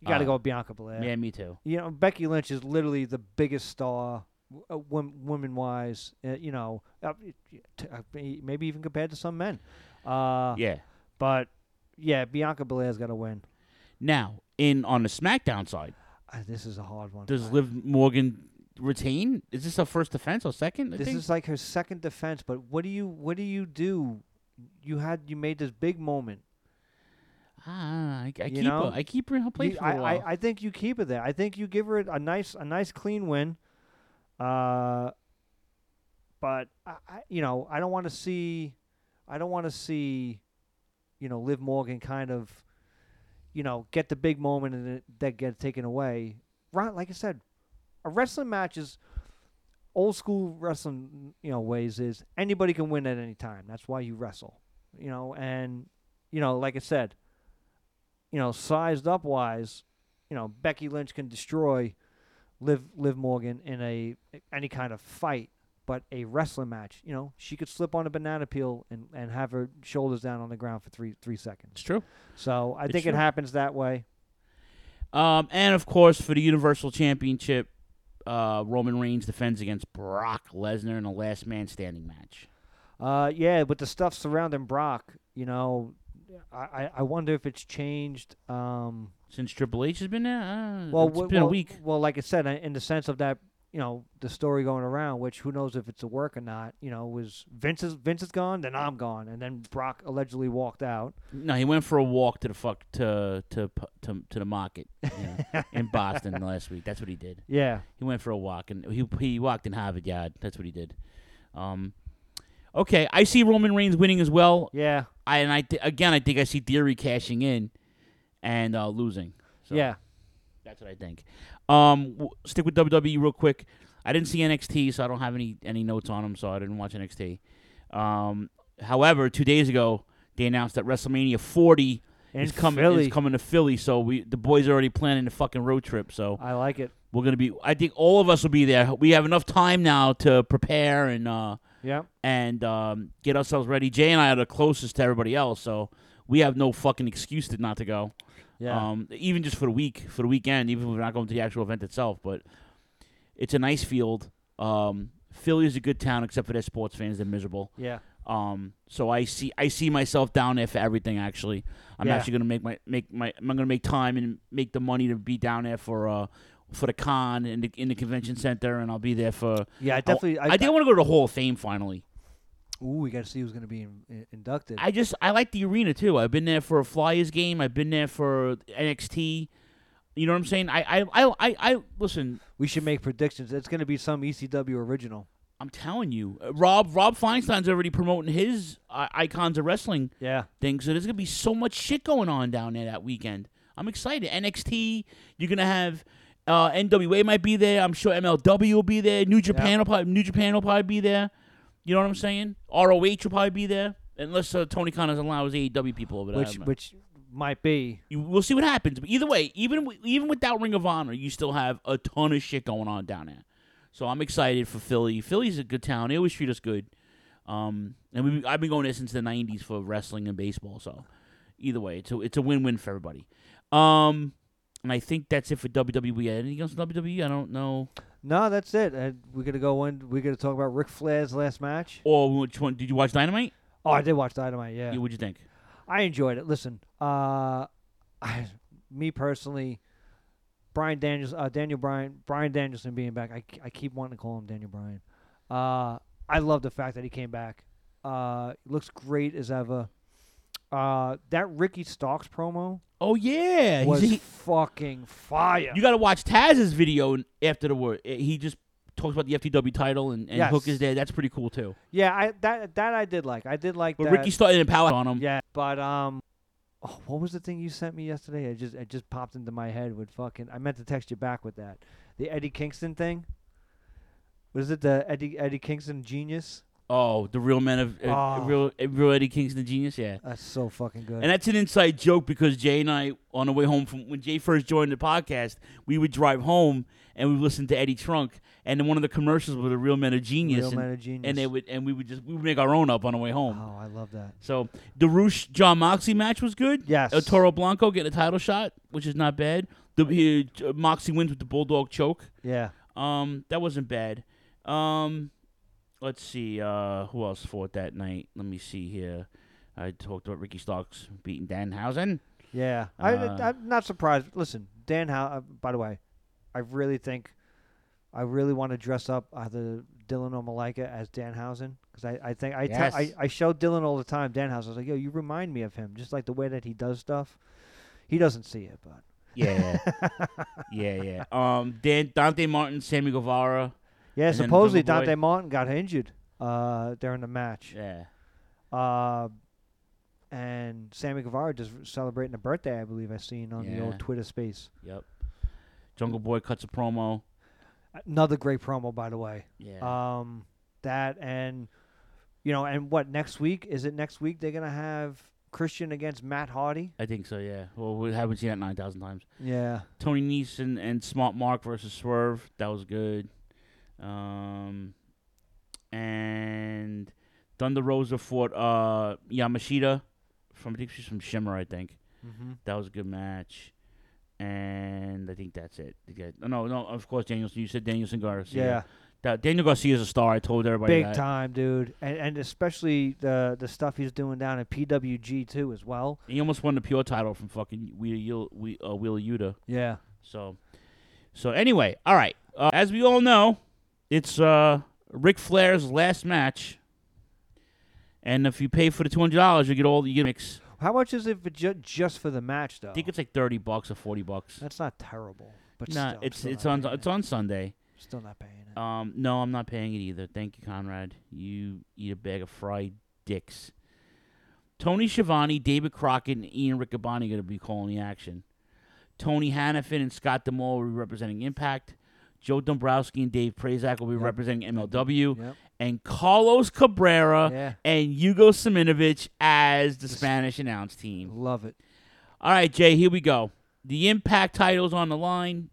You got to Uh, go with Bianca Belair. Yeah, me too. You know, Becky Lynch is literally the biggest star, uh, women wise. Uh, you know, uh, t- uh, maybe even compared to some men. Uh, Yeah. But yeah, Bianca Belair's got to win. Now, in on the SmackDown side, Uh, this is a hard one. does Liv Morgan retain? Is this her first defense or second? I this think? is like her second defense. But what do you what do you do? You had you made this big moment. Ah, I, I keep know? her. I keep her in her place You- for a I, while. I, I think you keep her there. I think you give her a nice a nice clean win. Uh, but I, you know I don't want to see I don't want to see you know Liv Morgan kind of you know get the big moment and that gets taken away. Right, like I said, a wrestling match is old school wrestling you know ways is anybody can win at any time. That's why you wrestle. You know, and you know, like I said, you know, sized up wise, you know, Becky Lynch can destroy Liv Liv Morgan in a any kind of fight, but a wrestling match, you know, she could slip on a banana peel and, and have her shoulders down on the ground for three three seconds. It's true. So I It's think it happens that way. Um, and of course, for the Universal Championship, uh, Roman Reigns defends against Brock Lesnar in a last man standing match. Uh, yeah, with the stuff surrounding Brock, you know, I, I- I wonder if it's changed. Um, Since Triple H has been there, uh, well, it's w- been well, a week. Well, like I said, in the sense of that, you know, the story going around, which who knows if it's a work or not. You know, was Vince is Vince is gone, then I'm gone, and then Brock allegedly walked out. No, he went for a walk to the fuck to to to, to the market you know, in Boston last week. That's what he did. Yeah. he went for a walk and he he walked in Harvard Yard. That's what he did. Um, okay, I see Roman Reigns winning as well. Yeah. I and I th- again I think I see Theory cashing in and uh, losing. So Yeah. that's what I think. Um, w- stick with WWE real quick. I didn't see NXT, so I don't have any any notes on them, so I didn't watch NXT. Um, however, two days ago they announced that WrestleMania 40 In is coming Philly. is coming to Philly. So we the boys are already planning the fucking road trip. So I like it. we're gonna be. I think all of us will be there. We have enough time now to prepare and uh, Yeah. and um, get ourselves ready. Jay and I are the closest to everybody else, so we have no fucking excuse to not to go. Yeah. Um, even just for the week, for the weekend, even if we're not going to the actual event itself, but it's a nice field. Um, Philly is a good town, except for their sports fans. They're miserable. Yeah. Um, so I see I see myself down there for everything. Actually, I'm Yeah. actually gonna make my make my I'm gonna make time and make the money to be down there for uh for the con in the in the convention center, and I'll be there for. Yeah, I definitely- I, I- think I want to go to the Hall of Fame finally. Ooh, we got to see who's going to be in, in- inducted. I just I like the arena too. I've been there for a Flyers game. I've been there for NXT. You know what I'm saying? I I I I, I listen. we should make predictions. It's going to be some ECW original. I'm telling you, uh, Rob Rob Feinstein's already promoting his uh, icons of wrestling Yeah. thing. So there's gonna be so much shit going on down there that weekend. I'm excited. NXT. You're gonna have Uh, NWA might be there. I'm sure MLW will be there. New Japan will probably New Japan will probably be there. You know what I'm saying? ROH will probably be there, unless uh, Tony Khan doesn't allow his AEW people over there. Which which might be. You, we'll see what happens. But either way, even even without Ring of Honor, you still have a ton of shit going on down there. So I'm excited for Philly. Philly's a good town. They always treat us good. Um, and we, I've been going there since the '90s for wrestling and baseball. So either way, it's a it's a win-win for everybody. Um, and I think that's it for WWE. Anything else in WWE? I don't know. No, that's it. Uh, we're gonna go in. We're gonna talk about Ric Flair's last match. Or which one? Did you watch Dynamite? Oh, I did watch Dynamite. Yeah. Yeah, what'd you think? I enjoyed it. Listen, uh, I, me personally, Brian Daniels, uh, Daniel Bryan, Brian Danielson being back. I, I keep wanting to call him Daniel Bryan. Uh, I love the fact that he came back. Uh, looks great as ever. Uh, that Ricky Starks promo Oh yeah, was he, fucking fire. you got to watch Taz's video after the word. He just talks about the FTW title and, and Yes. Hook is there. That's pretty cool too. yeah, I that that I did like. I did like But that. Ricky started in power on him. Yeah, but um, oh, what was the thing you sent me yesterday? It just it just popped into my head with fucking. I meant to text you back with that. The Eddie Kingston thing. Was it the Eddie Eddie Kingston genius? Oh, the real men of uh, Oh. real uh, real Eddie Kingston, the genius. Yeah. That's so fucking good. And that's an inside joke because Jay and I, on the way home from when Jay first joined the podcast, we would drive home and we would listen to Eddie Trunk, and then one of the commercials was the Real Men of Genius, Real and, Men of Genius. and they would and we would just we would make our own up on the way home. oh, I love that. So the Rush Jon Moxley match was good. Yes. Uh, Toro Blanco getting a title shot, which is not bad. The he, uh, Moxley wins with the Bulldog choke. Yeah. Um, that wasn't bad. Um, let's see. Uh, who else fought that night? Let me see here. I talked about Ricky Starks beating Danhausen. Yeah, I, Uh, I'm not surprised. Listen, Dan. How? Uh, by the way, I really think, I really want to dress up either Dylan or Malika as Danhausen because I, I think I, I Yes. I show Dylan all the time. Danhausen. I was like, yo, you remind me of him, just like the way that he does stuff. He doesn't see it, but Yeah, yeah, yeah. Um, Dan Dante Martin, Sammy Guevara. Yeah. and Supposedly Dante Martin got injured uh, during the match. Yeah. Uh, and Sammy Guevara just celebrating a birthday, I believe I seen on the old Twitter space. Yep. Jungle Boy cuts a promo. Another great promo, by the way. Yeah. Um, that and you know, and what next week? Is it next week they're gonna have Christian against Matt Hardy? I think so. Yeah. Well, we haven't seen that nine thousand times. Yeah. Tony Nese and, and Smart Mark versus Swerve. That was good. Um, and Thunder Rosa fought uh, Yamashita from I think she's from Shimmer. I think Mhm. that was a good match. And I think that's it. Yeah, No, no, of course Danielson. You said Danielson Garcia. Yeah. That Daniel Garcia is a star. I told everybody Big that. time, dude, and and especially the the stuff he's doing down at PWG too as well. He almost won the pure title from fucking Wheeler, we, uh, Yuta. Yeah. So, so anyway, all right. Uh, as we all know, it's uh, Ric Flair's last match, and if you pay for the two hundred dollars, you get all the you get mix. How much is it for ju- just for the match though? I think it's like thirty bucks or forty bucks. That's not terrible, but nah, still, it's it's on it's it. on Sunday. Still not paying it. Um, no, I'm not paying it either. Thank you, Conrad. You eat a bag of fried dicks. Tony Schiavone, David Crockett, and Ian Riccaboni are going to be calling the action. Tony Hannifan and Scott D'Amore will be representing Impact. Joe Dombrowski and Dave Prazak will be representing MLW. Yep. And Carlos Cabrera Yeah. and Hugo Savinovich as the Spanish announce team. Love it. All right, Jay, here we go. The Impact title's on the line.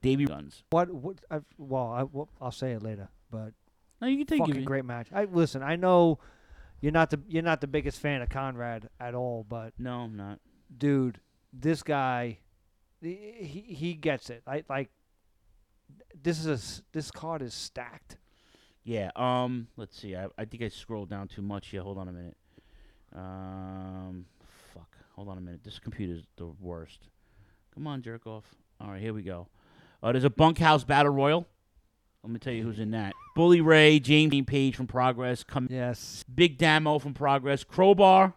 Davey Guns. What? What? I, well, I, well, I'll say it later, but No, you can take fucking it. great match. I listen. I know you're not the you're not the biggest fan of Conrad at all, but No, I'm not. dude, this guy, he he, he gets it. I like. This is a this card is stacked. Yeah. Um. Let's see. I, I think I scrolled down too much Yeah. Hold on a minute. Um. Fuck. Hold on a minute. This computer's the worst. Come on, jerk off. All right, here we go. Uh, there's a bunkhouse battle royal. Let me tell you who's in that. Bully Ray, James Page from Progress, come yes. Big Damo from Progress, Crowbar,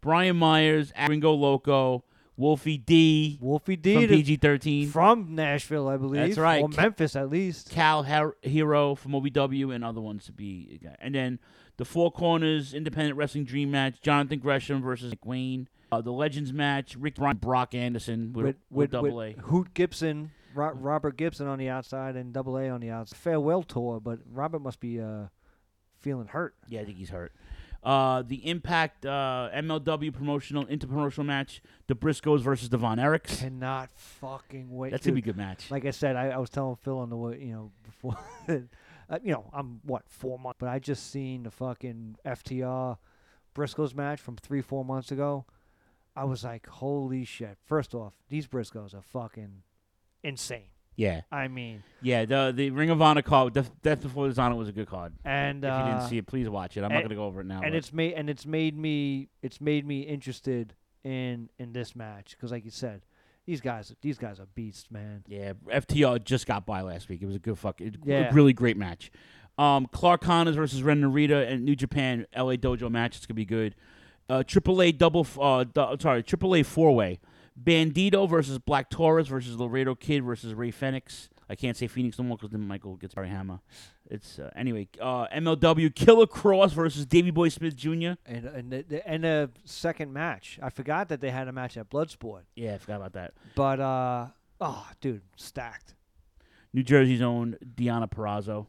Brian Myers, Ringo Loco, Wolfie D, Wolfie D from PG-13, from Nashville, I believe. That's right. Or Ca- Memphis, at least. Cal Her- Hero from OVW, and other ones to be. And then the Four Corners Independent Wrestling Dream match: Jonathan Gresham versus McWayne. Uh, the Legends match: Rick Bryan, Brock Anderson with, with with with, Double with A. Hoot Gibson Ro- Robert Gibson on the outside and Double A on the outside. Farewell tour, but Robert must be uh, feeling hurt. Yeah, I think he's hurt. Uh, the Impact uh, MLW promotional interpromotional match: the Briscoes versus Devon Von Erichs. Cannot fucking wait. That's gonna be a good match. Like I said, I, I was telling Phil on the way, you know, before, uh, you know, I'm what four months, but I just seen the fucking FTR Briscoes match from three four months ago. I was like, holy shit! First off, these Briscoes are fucking insane. Yeah. I mean, Yeah, the the Ring of Honor card, Death, Death Before Dishonor was a good card. And, if you didn't uh, see it, please watch it. I'm not and- gonna go over it now. And but- it's made and it's made me it's made me interested in in this match because, like you said, these guys these guys are beasts, man. Yeah, FTR just got by last week. It was a good fucking, Yeah. really great match. Um, Clark Connors versus Ren Narita and New Japan LA Dojo match. It's gonna be good. Uh, AAA double, f- uh, du- sorry, AAA four way. Bandito versus Black Taurus versus Laredo Kid versus Ray Phoenix. I can't say Phoenix no more because then Michael gets Barry Hammer. It's uh, anyway. Uh, MLW Killer Kross versus Davey Boy Smith Jr. And and the, the, and a second match. I forgot that they had a match at Bloodsport. Yeah, I forgot about that. But uh, oh, dude, stacked. New Jersey's own Deonna Purrazzo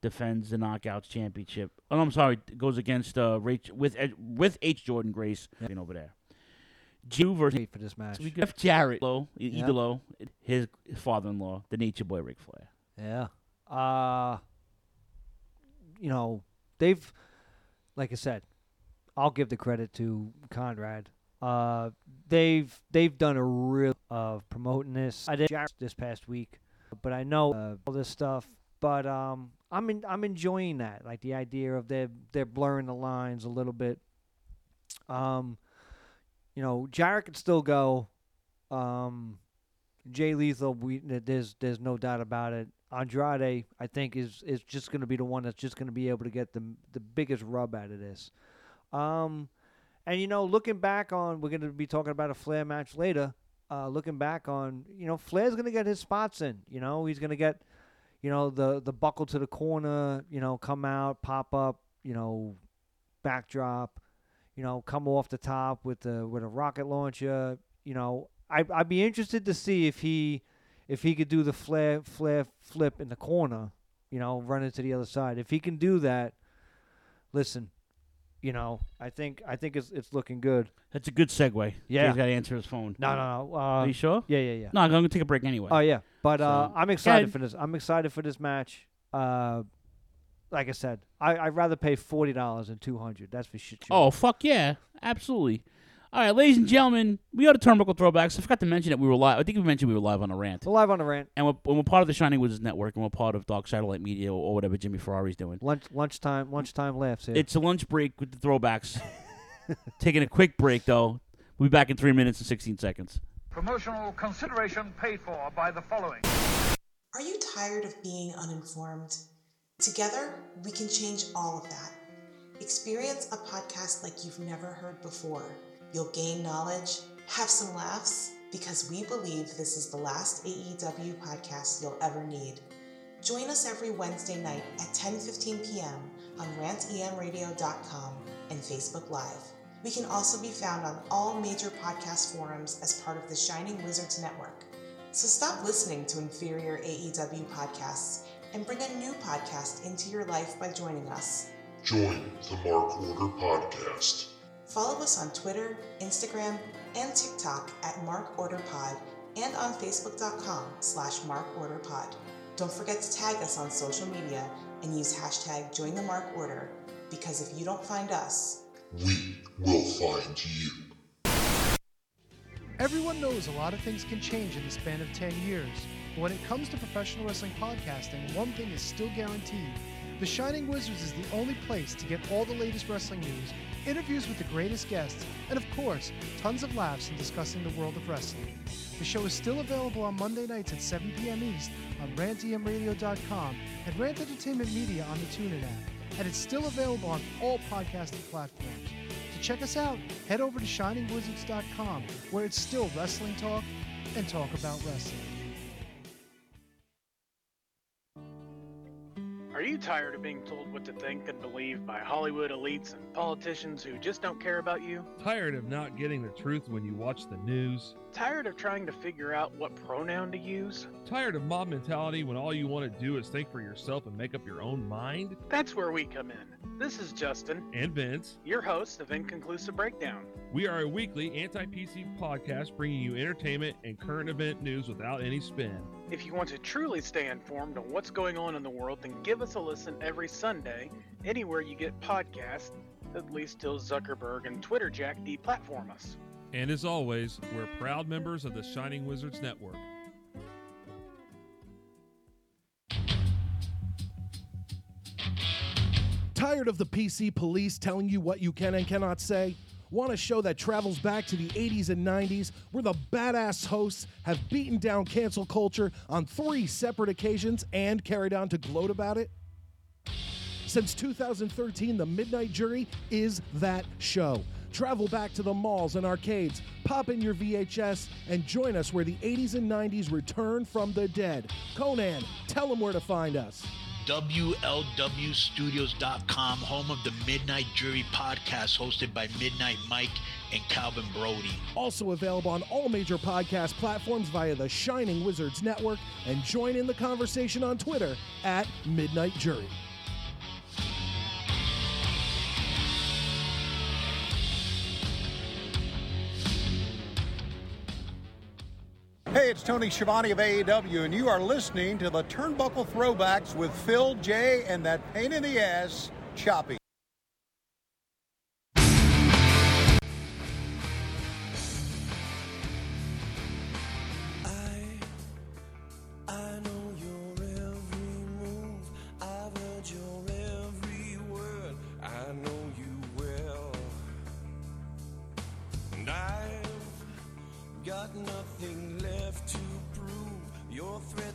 defends the Knockouts Championship. Oh, no, I'm sorry, goes against uh Rach, with with H Jordynne Grace being over there. Jew versus for this match. Jeff Jarrett, Low, Yeah. Idolo, his father-in-law, the Nature Boy Ric Flair. Yeah. Uh you know, they've like I said, I'll give the credit to Conrad. Uh they've they've done a real of promoting this. I did this past week, but I know uh, all this stuff, but um I'm in, I'm enjoying that. Like the idea of they're they're blurring the lines a little bit. Um you know, Jarrett could still go. Um Jay Lethal, we there's there's no doubt about it. Andrade, I think, is is just going to be the one that's just going to be able to get the the biggest rub out of this. Um, and you know, looking back on, we're going to be talking about a Flair match later. Uh, looking back on, you know, Flair's going to get his spots in. You know, he's going to get, you know, the the buckle to the corner. You know, come out, pop up. You know, backdrop. You know, come off the top with the with a rocket launcher. You know, I I'd be interested to see if he if he could do the flare flare flip in the corner, you know, run into the other side. If he can do that, listen, you know, I think I think it's it's looking good. That's a good segue. Yeah. He's got to answer his phone. No, no, no. Uh, Are you sure? Yeah, yeah, yeah. No, I'm going to take a break anyway. Oh yeah, but uh, I'm excited for this. I'm excited for this match. Uh, like I said, I I'd rather pay forty dollars than two hundred. That's for shit. Oh fuck yeah, absolutely. All right, ladies and gentlemen, we are the Turnbuckle Throwbacks. I forgot to mention that we were live. I think we mentioned we were live on a rant. We're live on a rant. And we're, and we're part of the Shining Wizards Network, and we're part of Dark Satellite Media or, or whatever Jimmy Ferrari's doing. Lunch lunchtime lunchtime laughs here. It's a lunch break with the Throwbacks. Taking a quick break though. We'll be back in three minutes and sixteen seconds. Promotional consideration paid for by the following. Are you tired of being uninformed? Together, we can change all of that. Experience a podcast like you've never heard before. You'll gain knowledge, have some laughs, because we believe this is the last AEW podcast you'll ever need. Join us every Wednesday night at 10:15 p.m. on rantemradio.com and Facebook Live. We can also be found on all major podcast forums as part of the Shining Wizards Network. So stop listening to inferior AEW podcasts and bring a new podcast into your life by joining us. Join the Mark Order Podcast. Follow us on Twitter, Instagram, and TikTok at Mark Order Pod and on Facebook.com slash Mark Order Pod. Don't forget to tag us on social media and use hashtag JoinTheMarkOrder because if you don't find us, We will find you. Everyone knows a lot of things can change in the span of 10 years, but when it comes to professional wrestling podcasting, one thing is still guaranteed. The Shining Wizards is the only place to get all the latest wrestling news, interviews with the greatest guests, and of course, tons of laughs in discussing the world of wrestling. The show is still available on Monday nights at 7 p.m. East on rantemradio.com and Rant Entertainment Media on the TuneIn app, and it's still available on all podcasting platforms. To check us out, head over to shiningwizards.com, where it's still wrestling talk and talk about wrestling. Are you tired of being told what to think and believe by Hollywood elites and politicians who just don't care about you? Tired of not getting the truth when you watch the news? Tired of trying to figure out what pronoun to use? Tired of mob mentality when all you want to do is think for yourself and make up your own mind? That's where we come in. This is Justin, And Vince. your host of Inconclusive Breakdown. We are a weekly anti PC podcast bringing you entertainment and current event news without any spin. If you want to truly stay informed on what's going on in the world, then give us a listen every Sunday, anywhere you get podcasts, at least till Zuckerberg and Twitter Jack deplatform us. And as always, we're proud members of the Shining Wizards Network. Tired of the PC police telling you what you can and cannot say? Want a show that travels back to the 80s and 90s where the badass hosts have beaten down cancel culture on three separate occasions and carried on to gloat about it? Since 2013, The Midnight Jury is that show. Travel back to the malls and arcades, pop in your VHS, and join us where the 80s and 90s return from the dead. Conan, tell them where to find us. WLWstudios.com, home of the Midnight Jury podcast hosted by Midnight Mike and Calvin Brody. Also available on all major podcast platforms via the Shining Wizards Network, and join in the conversation on Twitter at Midnight Jury. Hey, it's Tony Schiavone of AEW, and you are listening to the Turnbuckle Throwbacks with Phil J and that pain in the ass, Choppy.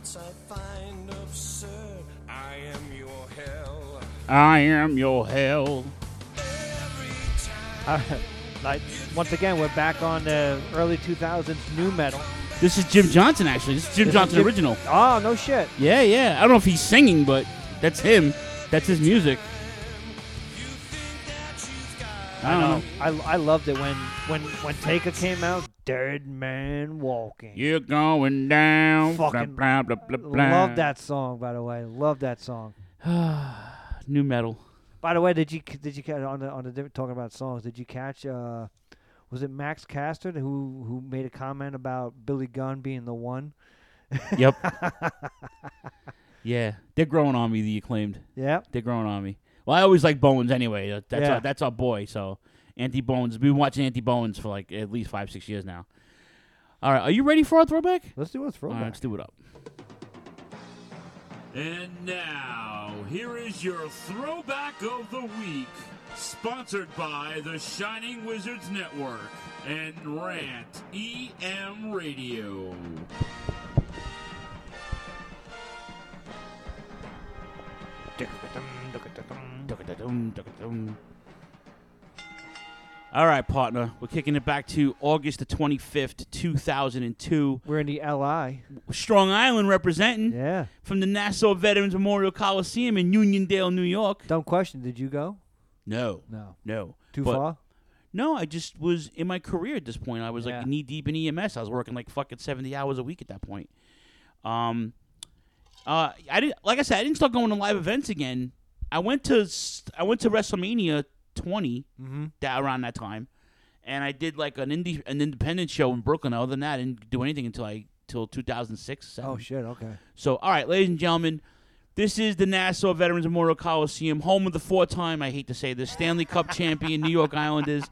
Your threats I find absurd. I am your hell. I am your hell. Uh, like once again, we're back on the early 2000s new metal. This is Jim Johnston, actually. This is Jim This is Johnston Jim- original. Oh no shit. Yeah, yeah. I don't know if he's singing, but that's him. That's his music. I don't know. I, I loved it when when when Taker came out. Dead man walking. You're going down. Fucking blah, blah, blah, blah, blah. Love that song, by the way. Love that song. New metal. By the way, did you did you catch on the on the different- talking about songs? Did you catch? uh Was it Max Caster who who made a comment about Billy Gunn being the one? Yep. yeah, they're growing on me. The acclaimed. Yep. they're growing on me. Well, I always like Bones anyway. That's Yeah. our, that's our boy. So Anthony Bowens. We've been watching Anthony Bowens for like at least five six years now. All right, are you ready for our throwback? Let's do a throwback. right, let's do it up. And now, here is your throwback of the week, sponsored by the Shining Wizards Network and Rant EM Radio. All right, partner. We're kicking it back to August the 25th, 2002. We're in the LI. Strong Island representing. Yeah. From the Nassau Veterans Memorial Coliseum in Uniondale, New York. Don't question. Did you go? No. No. No. Too But- far? No, I just was in my career at this point. I was Yeah. like knee deep in EMS. I was working like fucking 70 hours a week at that point. Um, uh, I didn't, like I said, I didn't start going to live events again. I went to, I went to WrestleMania 20 Mhm. that around that time, and I did like an indie, an independent show in Brooklyn. Other than that, I didn't do anything until I, till 2006. Oh seven. shit. Okay. So, all right, ladies and gentlemen, this is the Nassau Veterans Memorial Coliseum, home of the four-time, I hate to say this, Stanley Cup champion New York Islanders.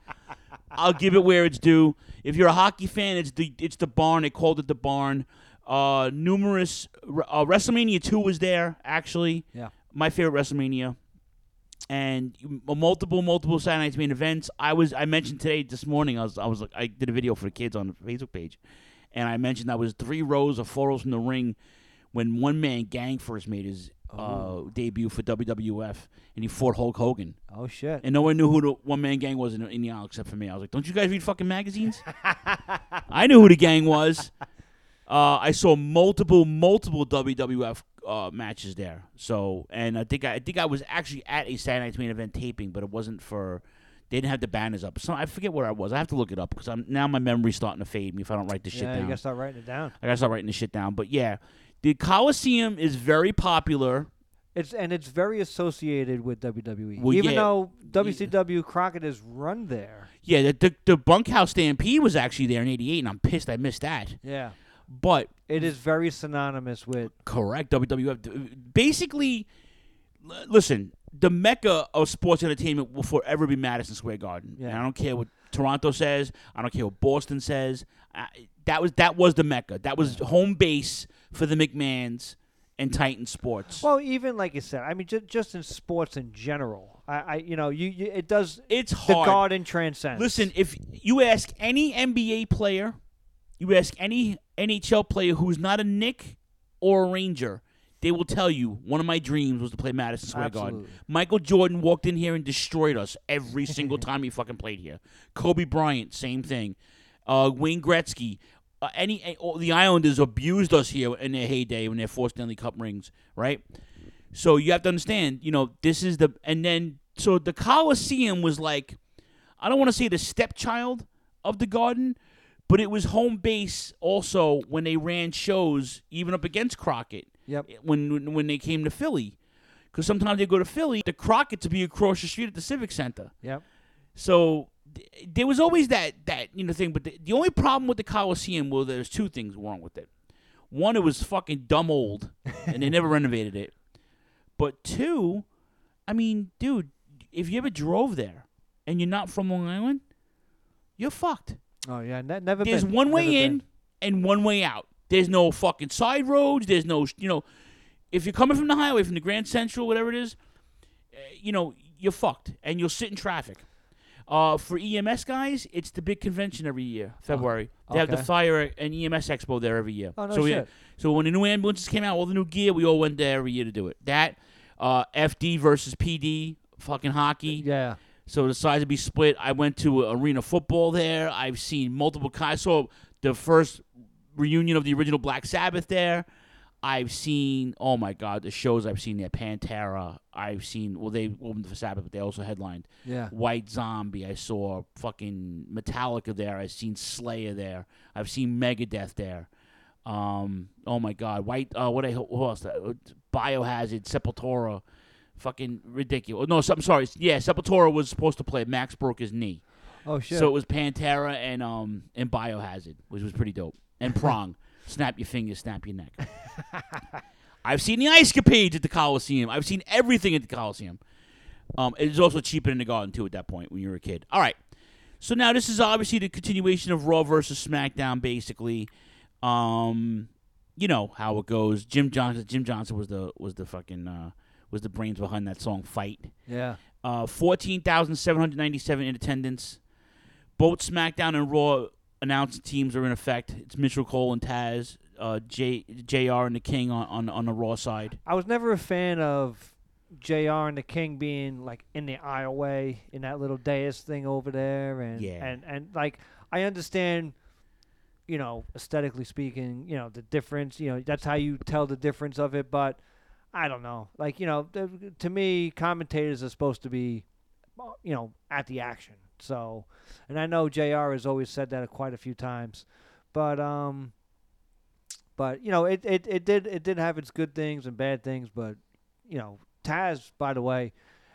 I'll give it where it's due. If you're a hockey fan, it's the it's the barn. They called it the barn. Uh, numerous uh, WrestleMania two was there actually. Yeah. My favorite WrestleMania. And multiple, multiple Saturday Night's main events. I was, I mentioned today, this morning, I was, I was like, I did a video for the kids on the Facebook page, and I mentioned I was three rows or four rows from the ring when one man Gang first made his uh, debut for WWF, and he fought Hulk Hogan. Oh shit. And no one knew who the one man gang was in, in the aisle except for me. I was like, "Don't you guys read fucking magazines?" I knew who the gang was. Uh, I saw multiple, multiple WWF uh, matches there. So, and I think I, I think I was actually at a Saturday Night's main event taping, but it wasn't for. They didn't have the banners up. So I forget where I was. I have to look it up because I'm now my memory's starting to fade me if I don't write this shit yeah, down. you gotta start writing it down. I gotta start writing this shit down. But yeah, the Coliseum is very popular. It's and it's very associated with WWE. Well, Even yeah. though WCW Crockett is run there. Yeah, the, the the bunkhouse stampede was actually there in '88, and I'm pissed I missed that. Yeah. But It is very synonymous with correct WWF. Basically, l- listen, the mecca of sports entertainment will forever be Madison Square Garden. Yeah. And I don't care what Toronto says. I don't care what Boston says. I, that was that was the mecca. That was home base for the McMahons and Titan Sports. Well, even like you said, I mean, just, just in sports in general, I, I you know, you, you it does. It's hard. the garden transcends. Listen, if you ask any NBA player, you ask any NHL player who's not a Knick or a Ranger, they will tell you one of my dreams was to play Madison Square Garden. Michael Jordan walked in here and destroyed us every single time he fucking played here. Kobe Bryant, same thing. Uh, Wayne Gretzky. Uh, any all the Islanders abused us here in their heyday when they four Stanley Cup rings, right? So you have to understand, you know, this is the and then so the Coliseum was like I don't want to say the stepchild of the Garden, but it was home base also when they ran shows even up against Crockett. Yep. Eh, when when they came to Philly, because sometimes they go to Philly, the Crockett's be across the street at the Civic Center. Yep. So th- there was always that that you know thing, but the, the only problem with the Coliseum, well, there's two things wrong with it. One, it was fucking dumb old, and they never renovated it. But two, I mean, dude, if you ever drove there and you're not from Long Island, you're fucked. Oh yeah, ne- never. There's been. one way Never in been. and one way out. There's no fucking side roads. There's no, you know, if you're coming from the highway, from the Grand Central, whatever it is, uh, you know, you're fucked and you'll sit in traffic. Uh, for EMS guys, it's the big convention every year, February. they have the fire and EMS expo there every year. Oh, no so we- shit. so when the new ambulances came out, all the new gear, we all went there every year to do it. That, uh, FD versus PD, fucking hockey. Yeah. So the sides would be split. I went to arena football there. I've seen multiple. ki- I saw the first reunion of the original Black Sabbath there. I've seen. Oh my God, the shows I've seen there. Pantera. I've seen. Well, they opened for Sabbath, but they also headlined. Yeah. White Zombie. I saw fucking Metallica there. I've seen Slayer there. I've seen Megadeth there. Um. Oh my God. White. Uh. What I. Who else? Uh, Biohazard. Sepultura. Fucking ridiculous. No, so- I'm sorry. Yeah, Sepultura was supposed to play. Max broke his knee. Oh shit. So it was Pantera and um and Biohazard, which was pretty dope. And Prong, snap your fingers, snap your neck. I've seen the ice capades at the Coliseum. I've seen everything at the Coliseum. Um, it was also cheaper in the Garden too at that point when you were a kid. All right, so now this is obviously the continuation of Raw versus SmackDown, basically. Um, you know how it goes. Jim Johnston. Jim Johnston was the was the fucking uh, was the brains behind that song "Fight." Yeah. Uh, fourteen thousand seven hundred ninety-seven in attendance. Both SmackDown and Raw announced teams are in effect. It's Michael Cole and Taz, uh, J, JR and the King on, on on the Raw side. I was never a fan of JR and the King being like in the aisleway in that little dais thing over there and Yeah. and and like I understand you know aesthetically speaking you know the difference you know that's how you tell the difference of it but I don't know like you know to me commentators are supposed to be you know at the action so and I know JR has always said that quite a few times but um but you know it, it, it did it did have its good things and bad things but you know Taz by the way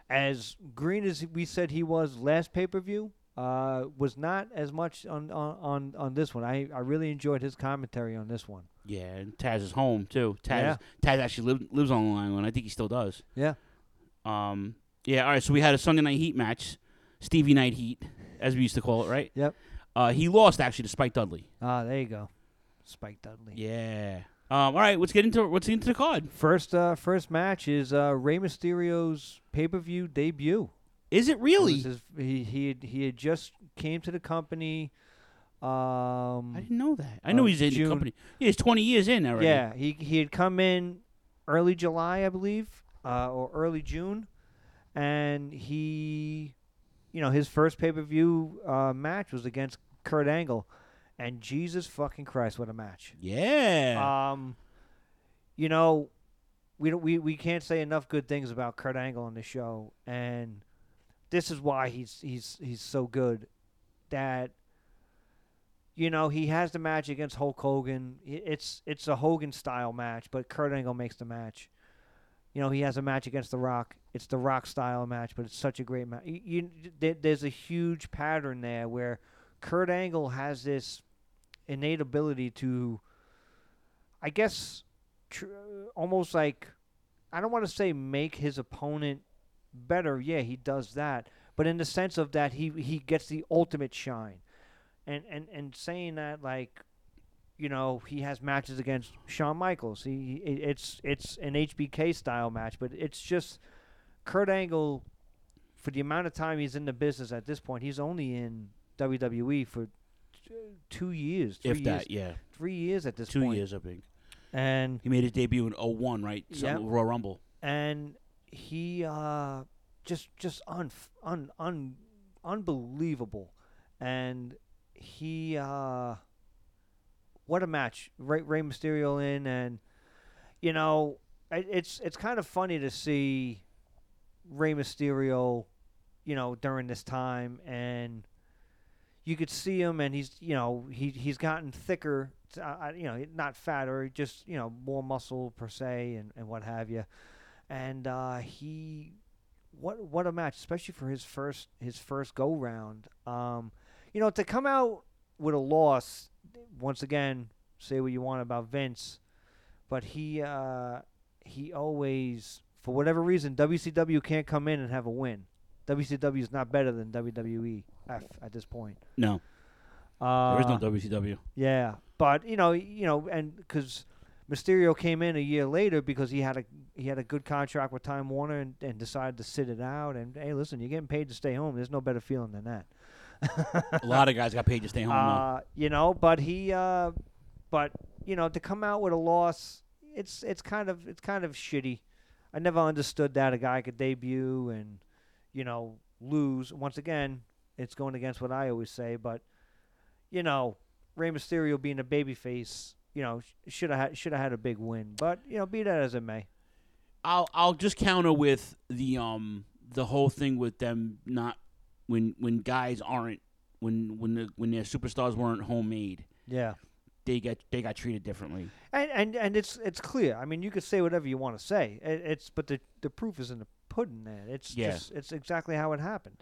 as green as we said he was last pay-per-view uh, was not as much on, on, on, on this one. I, I really enjoyed his commentary on this one. Yeah, and Taz is home too. Taz Yeah. Taz actually live, lives on Long Island. I think he still does. Yeah. Um. Yeah. All right. So we had a Sunday Night Heat match, Stevie Night Heat, as we used to call it, right? Yep. Uh, he lost actually to Spike Dudley. Ah, there you go, Spike Dudley. Yeah. Um. All right. Let's get into let's get into the card. First uh, first match is uh, Rey Mysterio's pay-per-view debut. Is it really? It his- he he had, he had just came to the company. Um, I didn't know that. I know of he's in June. the company. Yeah, he's twenty years in already. Yeah, he he had come in early July, I believe, uh, or early June, and he, you know, his first pay per view uh, match was against Kurt Angle, and Jesus fucking Christ, what a match! Yeah. Um, you know, we don't we, we can't say enough good things about Kurt Angle on the show, and this is why he's he's he's so good. That you know he has the match against Hulk Hogan. It's it's a Hogan style match, but Kurt Angle makes the match. You know he has a match against The Rock. It's the Rock style match, but it's such a great match. You, you, there, there's a huge pattern there where Kurt Angle has this innate ability to, I guess, tr- almost like I don't want to say make his opponent better. Yeah, he does that, but in the sense of that he he gets the ultimate shine, and and and saying that like, you know, he has matches against Shawn Michaels. He he- it's it's an HBK style match, but it's just Kurt Angle for the amount of time he's in the business at this point. He's only in WWE for t- two years, three If years, that, yeah. three years at this Two point. years, I think. And he made his debut in 01, right? Yeah. Some- Royal Rumble. and he uh, just just un, un, un unbelievable, and he uh, what a match! Ray, Rey Mysterio in, and you know it, it's it's kind of funny to see Rey Mysterio, you know, during this time, and you could see him, and he's you know he he's gotten thicker, uh, you know, not fatter, just you know more muscle per se, and, and what have you, and uh, he what what a match, especially for his first his first go round. Um, you know, to come out with a loss, once again, say what you want about Vince, but he uh, he always for whatever reason WCW can't come in and have a win. WCW is not better than WWE F at this point. No. Uh, there is no WCW. Yeah, but you know, you know, and because Mysterio came in a year later because he had a he had a good contract with Time Warner and, and decided to sit it out. And hey, listen, you're getting paid to stay home. There's no better feeling than that. A lot of guys got paid to stay home. Uh, you know, but he, uh, but you know, to come out with a loss, it's it's kind of it's kind of shitty. I never understood that a guy could debut and you know lose. Once again, it's going against what I always say, but you know, Rey Mysterio being a babyface, you know, should have had, should have had a big win. But you know, be that as it may. I'll I'll just counter with the um the whole thing with them not when when guys aren't when when the when their superstars weren't homemade. Yeah. They get they got treated differently. And and and it's it's clear. I mean, you could say whatever you want to say. It, it's but the the proof is in the pudding. There, it's Yeah. just it's exactly how it happened.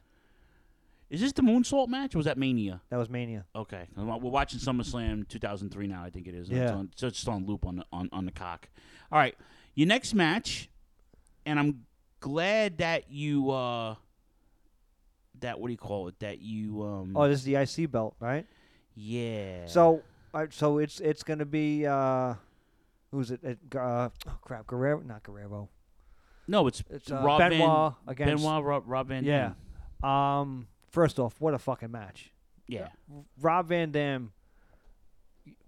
Is this the Moonsault match or was that Mania? That was Mania. Okay. We're watching SummerSlam 2003 now, I think it is. It's Yeah. on, so it's just on loop on the, on, on the cock. All right. Your next match, and I'm glad that you, uh, that, what do you call it? That you, um, Oh, this is the IC belt, right? yeah. So, uh, so it's it's gonna be uh, who's it? uh, oh crap, Guerrero, not Guerrero. No, it's, It's uh, Rob Van- Benoit against Benoit, Rob, Rob Van Yeah. Dam. Um. First off, what a fucking match. Yeah. Rob Van Dam.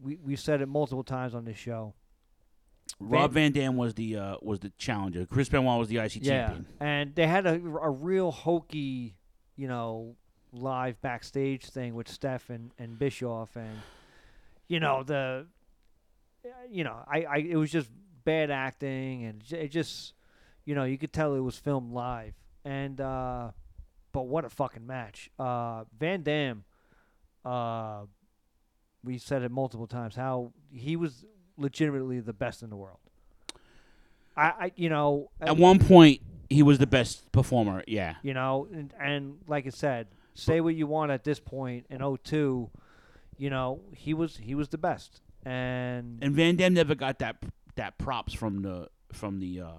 We we said it multiple times on this show. Rob Van Dam was the uh, was the challenger. Chris Benoit was the IC yeah, champion. and they had a, a real hokey, you know, live backstage thing with Steph and, and Bischoff, and you know the, you know, I, I it was just bad acting, and it just, you know, you could tell it was filmed live, and uh, but what a fucking match, uh, Van Dam, uh, we said it multiple times how he was legitimately the best in the world. I, I you know, At one point, he was the best performer. Yeah. you know, and, and like I said, say what you want at this point in 02, you know, he was he was the best. And And Van Dam never got that that props from the from the uh,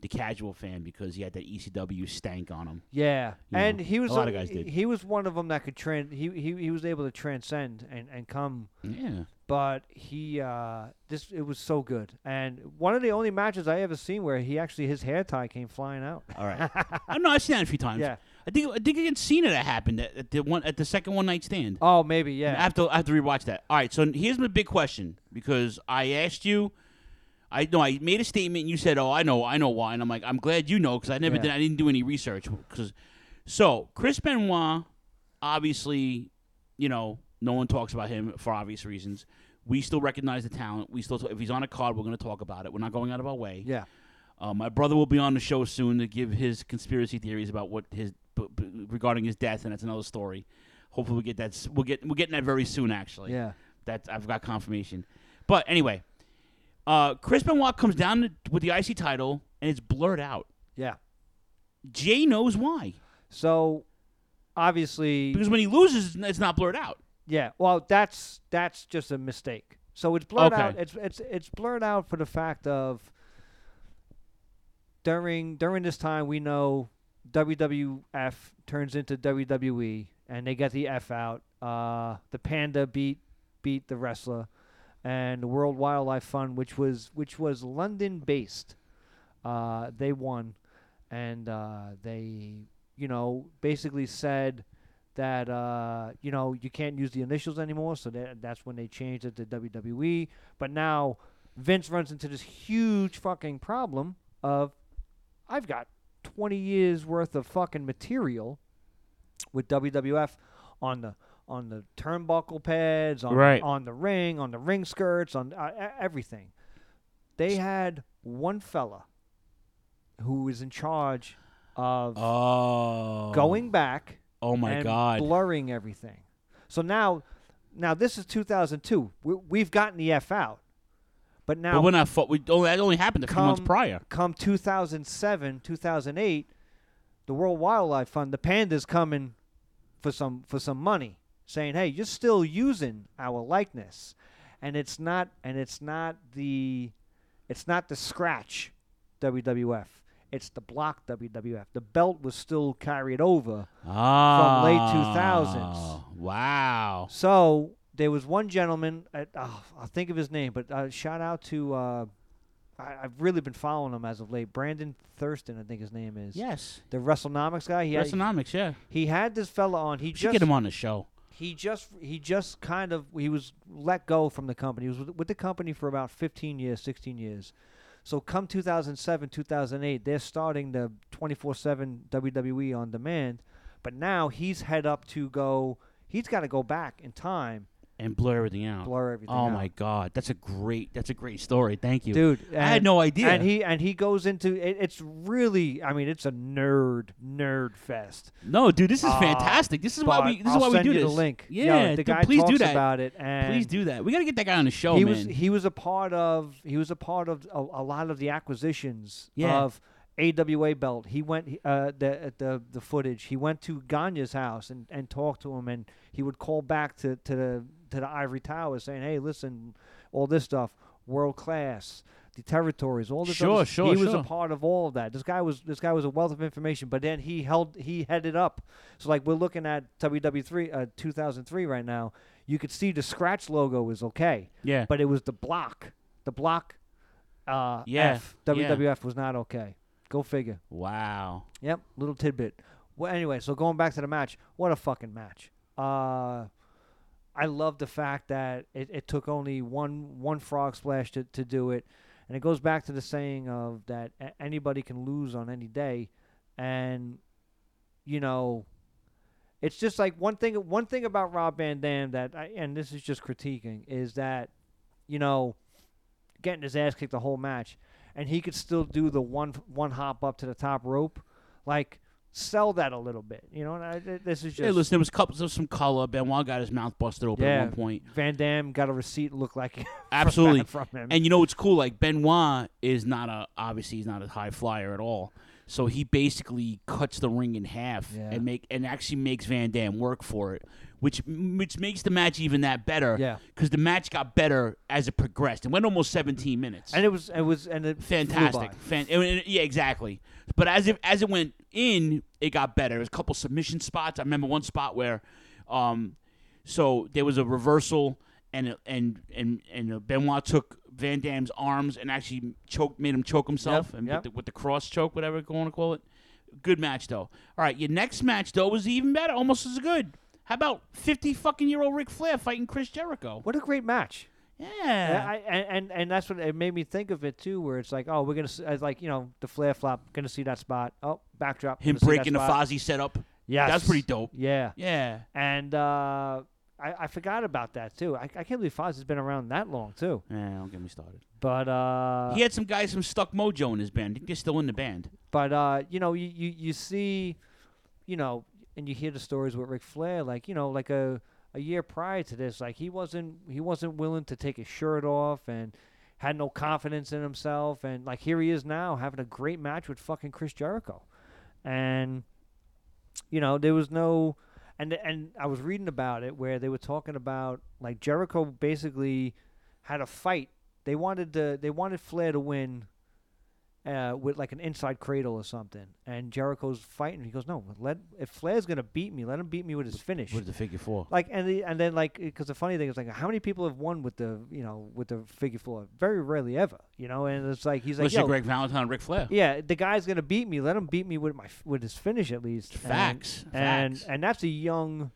the casual fan because he had that ECW stank on him. yeah, You and know, he was a lot of guys did. He was one of them that could trans. He he he was able to transcend and and come. Yeah. But he uh this it was so good, and one of the only matches I ever seen where he actually his hair tie came flying out. All right. I know I've seen that a few times. Yeah. I think I think against Cena that happened at, at the one at the second one night stand. Oh, maybe yeah. I have to I have to rewatch that. All right, so here's my big question because I asked you. I know I made a statement. and You said, "Oh, I know, I know why," and I'm like, "I'm glad you know because I never Yeah. did. I didn't do any research." Because so Chris Benoit, obviously, you know, no one talks about him for obvious reasons. We still recognize the talent. We still, if he's on a card, we're going to talk about it. We're not going out of our way. Yeah. Uh, my brother will be on the show soon to give his conspiracy theories about what his b- b- regarding his death, and that's another story. Hopefully, we get that. s- We'll get we're getting that very soon. Actually, Yeah. that I've got confirmation. But anyway, uh, Chris Benoit comes down to- with the IC title, and it's blurred out. Yeah. Jay knows why. So obviously, because when he loses, it's not blurred out. Yeah, well, that's that's just a mistake. So it's blurred Okay. out. It's it's it's blurred out for the fact of during during this time we know WWF turns into WWE and they get the F out. Uh, the Panda beat beat the wrestler, and the World Wildlife Fund, which was which was London based, uh, they won, and uh, they you know basically said that uh, you know you can't use the initials anymore. So that, that's when they changed it to WWE. But now Vince runs into this huge fucking problem of I've got 20 years worth of fucking material with WWF on the on the turnbuckle pads, on Right. on the ring, on the ring skirts, on uh, everything. They had one fella who was in charge of Oh. going back. Oh my God. blurring everything. So now, now this is 2002. We, we've gotten the F out, but now but we're not. Fu- we, oh, that only happened a few months come- prior. Come 2007, 2008, the World Wildlife Fund, the pandas coming for some for some money, saying, "Hey, you're still using our likeness," and it's not and it's not the it's not the scratch WWF. It's the block WWF. The belt was still carried over from late 2000s. Oh, Wow. So there was one gentleman. At, oh, I'll think of his name, but uh, shout out to. Uh, I, I've really been following him as of late. Brandon Thurston, I think his name is. Yes. The WrestleNomics guy. He had- yeah. He had this fella on. He We just get him on the show. He just he just kind of he was let go from the company. He was with, with the company for about 15 years, 16 years. So come 2007, 2008, they're starting the 24/7 WWE on demand, but now he's head up to go. He's got to go back in time and blur everything out. Blur everything Oh out. my god, that's a great that's a great story. Thank you, dude. I had no idea. And he and he goes into it, it's really, I mean, it's a nerd nerd fest. no, dude, this is Uh, fantastic. This is why we this is I'll why we do you this. The link. Yeah, Yo, the guy please talks do that. about it. And please do that. We got to get that guy on the show, he man. was he was a part of he was a part of a, a lot of the acquisitions Yeah. of AWA belt. He went uh, the the the footage. He went to Gagne's house and, and talked to him, and he would call back to, to the to the ivory tower saying, "Hey, listen, all this stuff, world class." The territories, all this. Sure, other- sure, He was a part of all of that. This guy was this guy was a wealth of information. But then he held he headed up. So like we're looking at WW three uh, 2003 right now. You could see the scratch logo was okay. Yeah. But it was the block. The block. Uh, Yeah, F, yeah. WWF was not okay. Go figure. Wow. Yep. Little tidbit. Well, anyway, so going back to the match, what a fucking match. Uh, I love the fact that it, it took only one one frog splash to, to do it, and it goes back to the saying of that anybody can lose on any day, and you know, it's just like one thing. One thing about Rob Van Dam that, I, and this is just critiquing, is that you know, getting his ass kicked the whole match, and he could still do the one one hop up to the top rope, like sell that a little bit, you know. And I, this is just yeah, listen, there was couple of some color. Benoit got his mouth busted open yeah, at one point. Van Dam got a receipt look like Absolutely. from him. And you know what's cool? Like Benoit is not a obviously he's not a high flyer at all. So he basically cuts the ring in half Yeah. and make and actually makes Van Dam work for it, which which makes the match even that better. Yeah. because the match got better as it progressed. It went almost 17 minutes. and it was it was and it fantastic. Fan- and- and- yeah, exactly. But as it as it went in, it got better. There was a couple submission spots. I remember one spot where, um, so there was a reversal, and and and and Benoit took Van Dam's arms and actually choked, made him choke himself, Yep, and yep. with, the, with the cross choke, whatever you want to call it. Good match though. All right, your next match though was even better, almost as good. How about fifty fucking year old Ric Flair fighting Chris Jericho? What a great match. Yeah. I, and, and and that's what it made me think of it too, where it's like, oh, we're gonna, s- it's like you know, the Flair flop, gonna see that spot. Oh, backdrop. Him see breaking the. Fozzy setup. Yeah, That's pretty dope. Yeah, Yeah. And uh, I, I forgot about that too. I, I can't believe Foz has been around that long too. Yeah, don't get me started. But uh, he had some guys from Stuck Mojo in his band. I they're still in the band. But uh, you know, you, you you see, you know, and you hear the stories with Ric Flair, like you know, like a a year prior to this, like he wasn't he wasn't willing to take his shirt off and had no confidence in himself, and like here he is now having a great match with fucking Chris Jericho, and you know there was no. And, and I was reading about it where they were talking about like Jericho basically had a fight. They wanted to they wanted Flair to win uh, with like an inside cradle or something. And Jericho's fighting. He goes, no, let if Flair's gonna beat me, let him beat me with his finish. With the figure four. Like and the, and then like because the funny thing is like how many people have won with the you know with the figure four? Very rarely ever. You know, and it's like he's like, Yo, Greg Valentine, and Ric Flair. yeah, the guy's gonna beat me. Let him beat me with my with his finish at least. And- Facts, And and that's a young,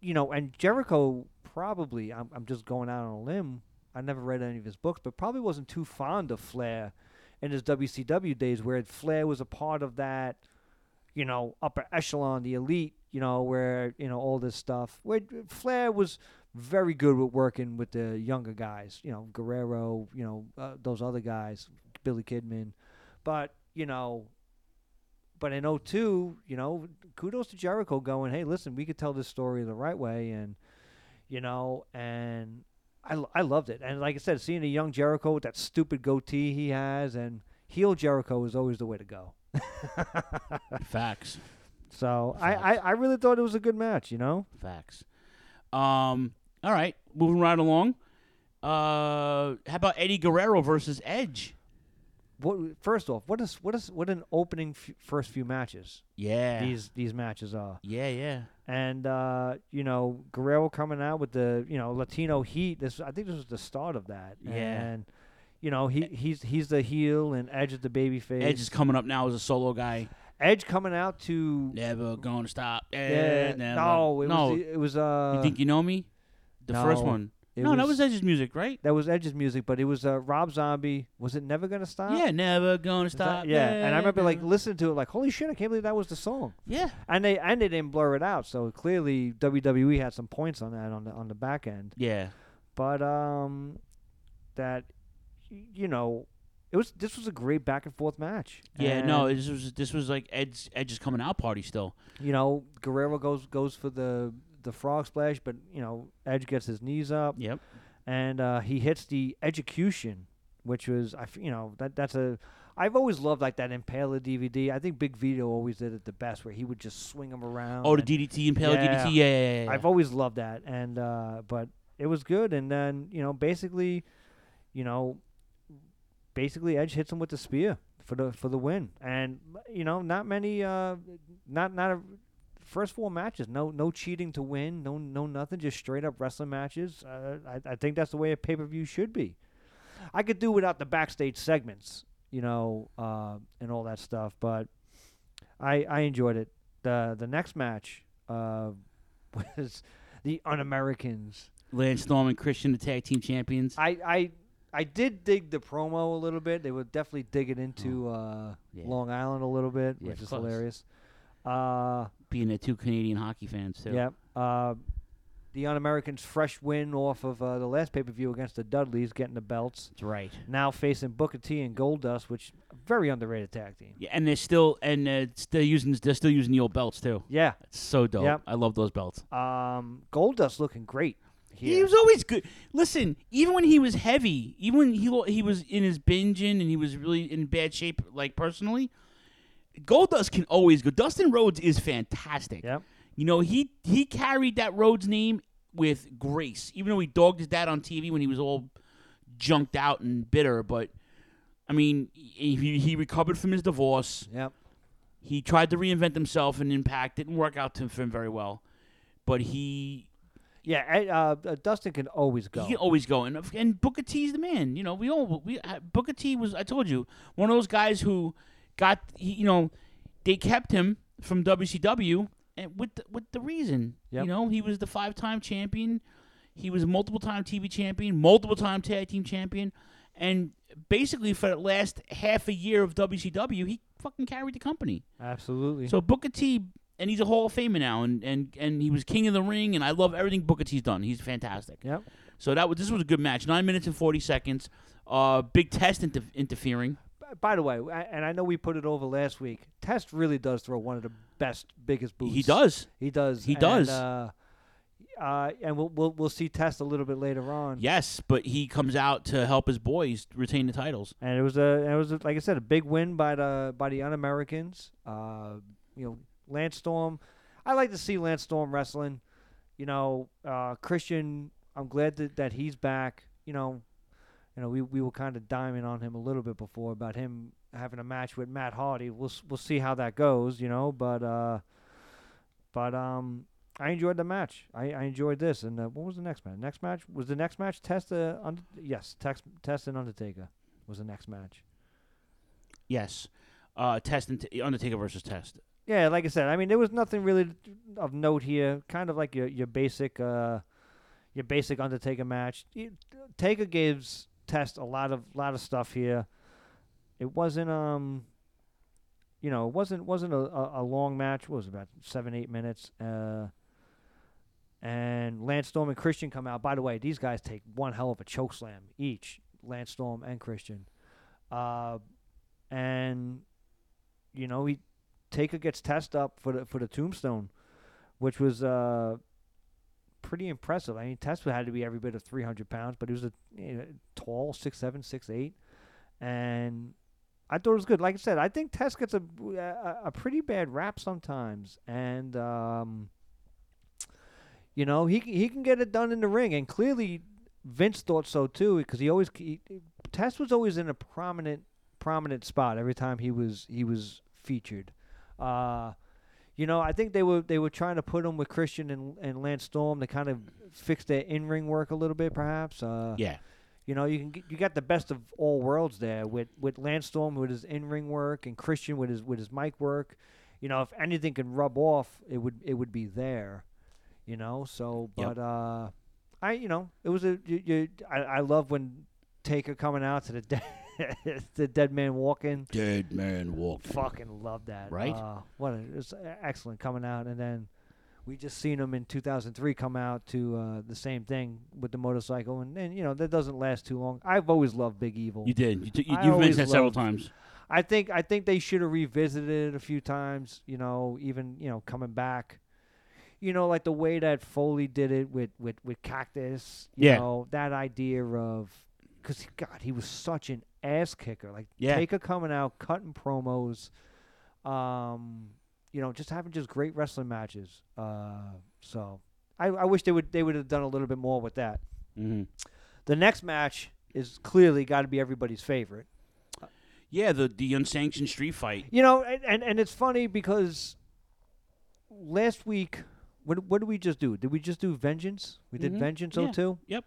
you know, and Jericho probably. I'm I'm just going out on a limb. I never read any of his books, but probably wasn't too fond of Flair in his WCW days, where Flair was a part of that, you know, upper echelon, the elite, you know, where you know all this stuff. Where Flair was very good with working with the younger guys, you know, Guerrero, you know, uh, those other guys, Billy Kidman, but you know. But in 02, you know, kudos to Jericho going, hey, listen, we could tell this story the right way. And, you know, and I, I loved it. And like I said, seeing a young Jericho with that stupid goatee he has and heel Jericho is always the way to go. Facts. So I, I, I really thought it was a good match, you know? Facts. Um. All right, moving right along. Uh, how about Eddie Guerrero versus Edge? What, first off, what is what is what an opening f- first few matches? Yeah. these these matches are. Yeah, yeah. And uh, you know Guerrero coming out with the you know Latino heat. This I think this was the start of that. Yeah. And you know he he's he's the heel and Edge is the baby face. Edge is coming up now as a solo guy. Edge coming out to Never gonna stop. yeah. Never. No, it no. was it was uh. you think you know me? The first one. It No, that was Edge's music, right? That was Edge's music, but it was uh, Rob Zombie. Was it Never Gonna Stop? Yeah, never gonna Is that- stop. yeah, and I remember like listening to it, like, holy shit, I can't believe that was the song. Yeah. and they and they didn't blur it out, so clearly WWE had some points on that on the on the back end. Yeah. But um, that y- you know, it was this was a great back and forth match. Yeah, no, And, this was this was like Edge's Edge's coming out party still. you know, Guerrero goes goes for the the frog splash, but you know, Edge gets his knees up. Yep. and uh, he hits the Edgecution, which was I f- you know that that's a I've always loved like that Impaler DDT. I think Big Vito always did it the best, where he would just swing him around. Oh, the DDT, Impaler DDT? Yeah, yeah, yeah, yeah. I've always loved that, and uh, but it was good. And then you know, basically, you know, basically Edge hits him with the spear for the for the win, and you know, not many, uh, not not a. First four matches, no no cheating to win, no no nothing, just straight up wrestling matches. Uh, I I think that's the way a pay per view should be. I could do without the backstage segments, you know, uh, and all that stuff, but I I enjoyed it. the The next match uh, was the Un-Americans. Lance Storm and Christian, the tag team champions. I I I did dig the promo a little bit. They were definitely digging into uh, Yeah. Long Island a little bit, Yeah, which is course. hilarious. Uh, Being the two Canadian hockey fans too. Yep. Uh, the Un-Americans' fresh win off of uh, the last pay-per-view against the Dudleys, getting the belts. That's right. Now facing Booker T and Goldust, which very underrated tag team. Yeah, and they're still and uh, still using they're still using the old belts too. Yeah. It's so dope. Yep. I love those belts. Um, Goldust looking great. He was always good. Listen, even when he was heavy, even when he he was in his binging and he was really in bad shape, like personally, Goldust can always go. Dustin Rhodes is fantastic. Yep. You know he he carried that Rhodes name with grace, even though he dogged his dad on TV when he was all junked out and bitter. But I mean, he he recovered from his divorce. Yep. He tried to reinvent himself and Impact. Didn't work out to for him very well, but he Yeah, uh, uh, Dustin can always go. he can always go, and and Booker T's the man. You know, we all we uh, Booker T was. I told you one of those guys who got. he- You know, they kept him from WCW, and with the, with the reason. Yep. You know, he was the five time champion. He was multiple time TV champion, multiple time tag team champion, and basically for the last half a year of WCW, he fucking carried the company. Absolutely. So Booker T and he's a Hall of Famer now, and, and and he was King of the Ring, and I love everything Booker T's done. He's fantastic. Yep. So that was this was a good match. Nine minutes and forty seconds. Uh, big test inter- interfering. By the way, and I know we put it over last week. Test really does throw one of the best, biggest boots. He does. He does. He And, does. Uh, uh, and we'll, we'll we'll see Test a little bit later on. Yes, but he comes out to help his boys retain the titles. And it was a it was a, like I said a big win by the by the un-Americans. Uh, you know, Lance Storm. I like to see Lance Storm wrestling. You know, uh, Christian. I'm glad that, that he's back. You know, you know we, we were kind of diming on him a little bit before about him having a match with Matt Hardy. We'll we'll see how that goes. You know, but uh, but um. I enjoyed the match. I, I enjoyed this. And uh, what was the next match? Next match was the next match. Test uh, under, yes, Tex, Test and Undertaker was the next match. Yes, uh, test and Undertaker versus Test. Yeah, like I said, I mean there was nothing really of note here. Kind of like your your basic uh, your basic Undertaker match. Taker gives Test a lot of lot of stuff here. It wasn't um, you know, it wasn't wasn't a, a, a long match. What was it, about seven eight minutes? Uh, and Lance Storm and Christian come out. By the way, these guys take one hell of a choke slam each, Lance Storm and Christian. Uh, and you know, he Taker gets test up for the for the tombstone, which was uh pretty impressive. I mean, Test had to be every bit of three hundred pounds, but he was a you know, tall, six seven, six eight, and I thought it was good. Like I said, I think Test gets a a, a pretty bad rap sometimes, and um, you know he he can get it done in the ring, and clearly Vince thought so too because he always he, Test was always in a prominent prominent spot every time he was he was featured. Uh, you know, I think they were they were trying to put him with Christian and, and Lance Storm to kind of fix their in ring work a little bit, perhaps. Uh, Yeah. You know, you can get, you got the best of all worlds there with with Lance Storm with his in ring work and Christian with his with his mic work. You know, if anything can rub off, it would it would be there. You know, so Yep. but uh, I you know it was a you, you I, I love when Taker coming out to the dead the dead man walking. Dead man walking. Fucking love that. Right? Uh, what a, it was excellent coming out, and then we just seen him in 2003 come out to uh, the same thing with the motorcycle, and, and you know that doesn't last too long. I've always loved Big Evil. You did. You t- you, you've mentioned that several times. I think I think they should have revisited it a few times. You know, even you know coming back. You know, like the way that Foley did it with with with Cactus. You Yeah. know that idea of because God, he was such an ass kicker. Like Yeah. Taker coming out, cutting promos. Um, you know, just having just great wrestling matches. Uh, so I, I wish they would they would have done a little bit more with that. Mhm. The next match is clearly got to be everybody's favorite. Yeah, the the unsanctioned street fight. You know, and, and, and it's funny because last week, what what did we just do? Did we just do Vengeance? We did Mhm. Vengeance Yeah. 02? Yep.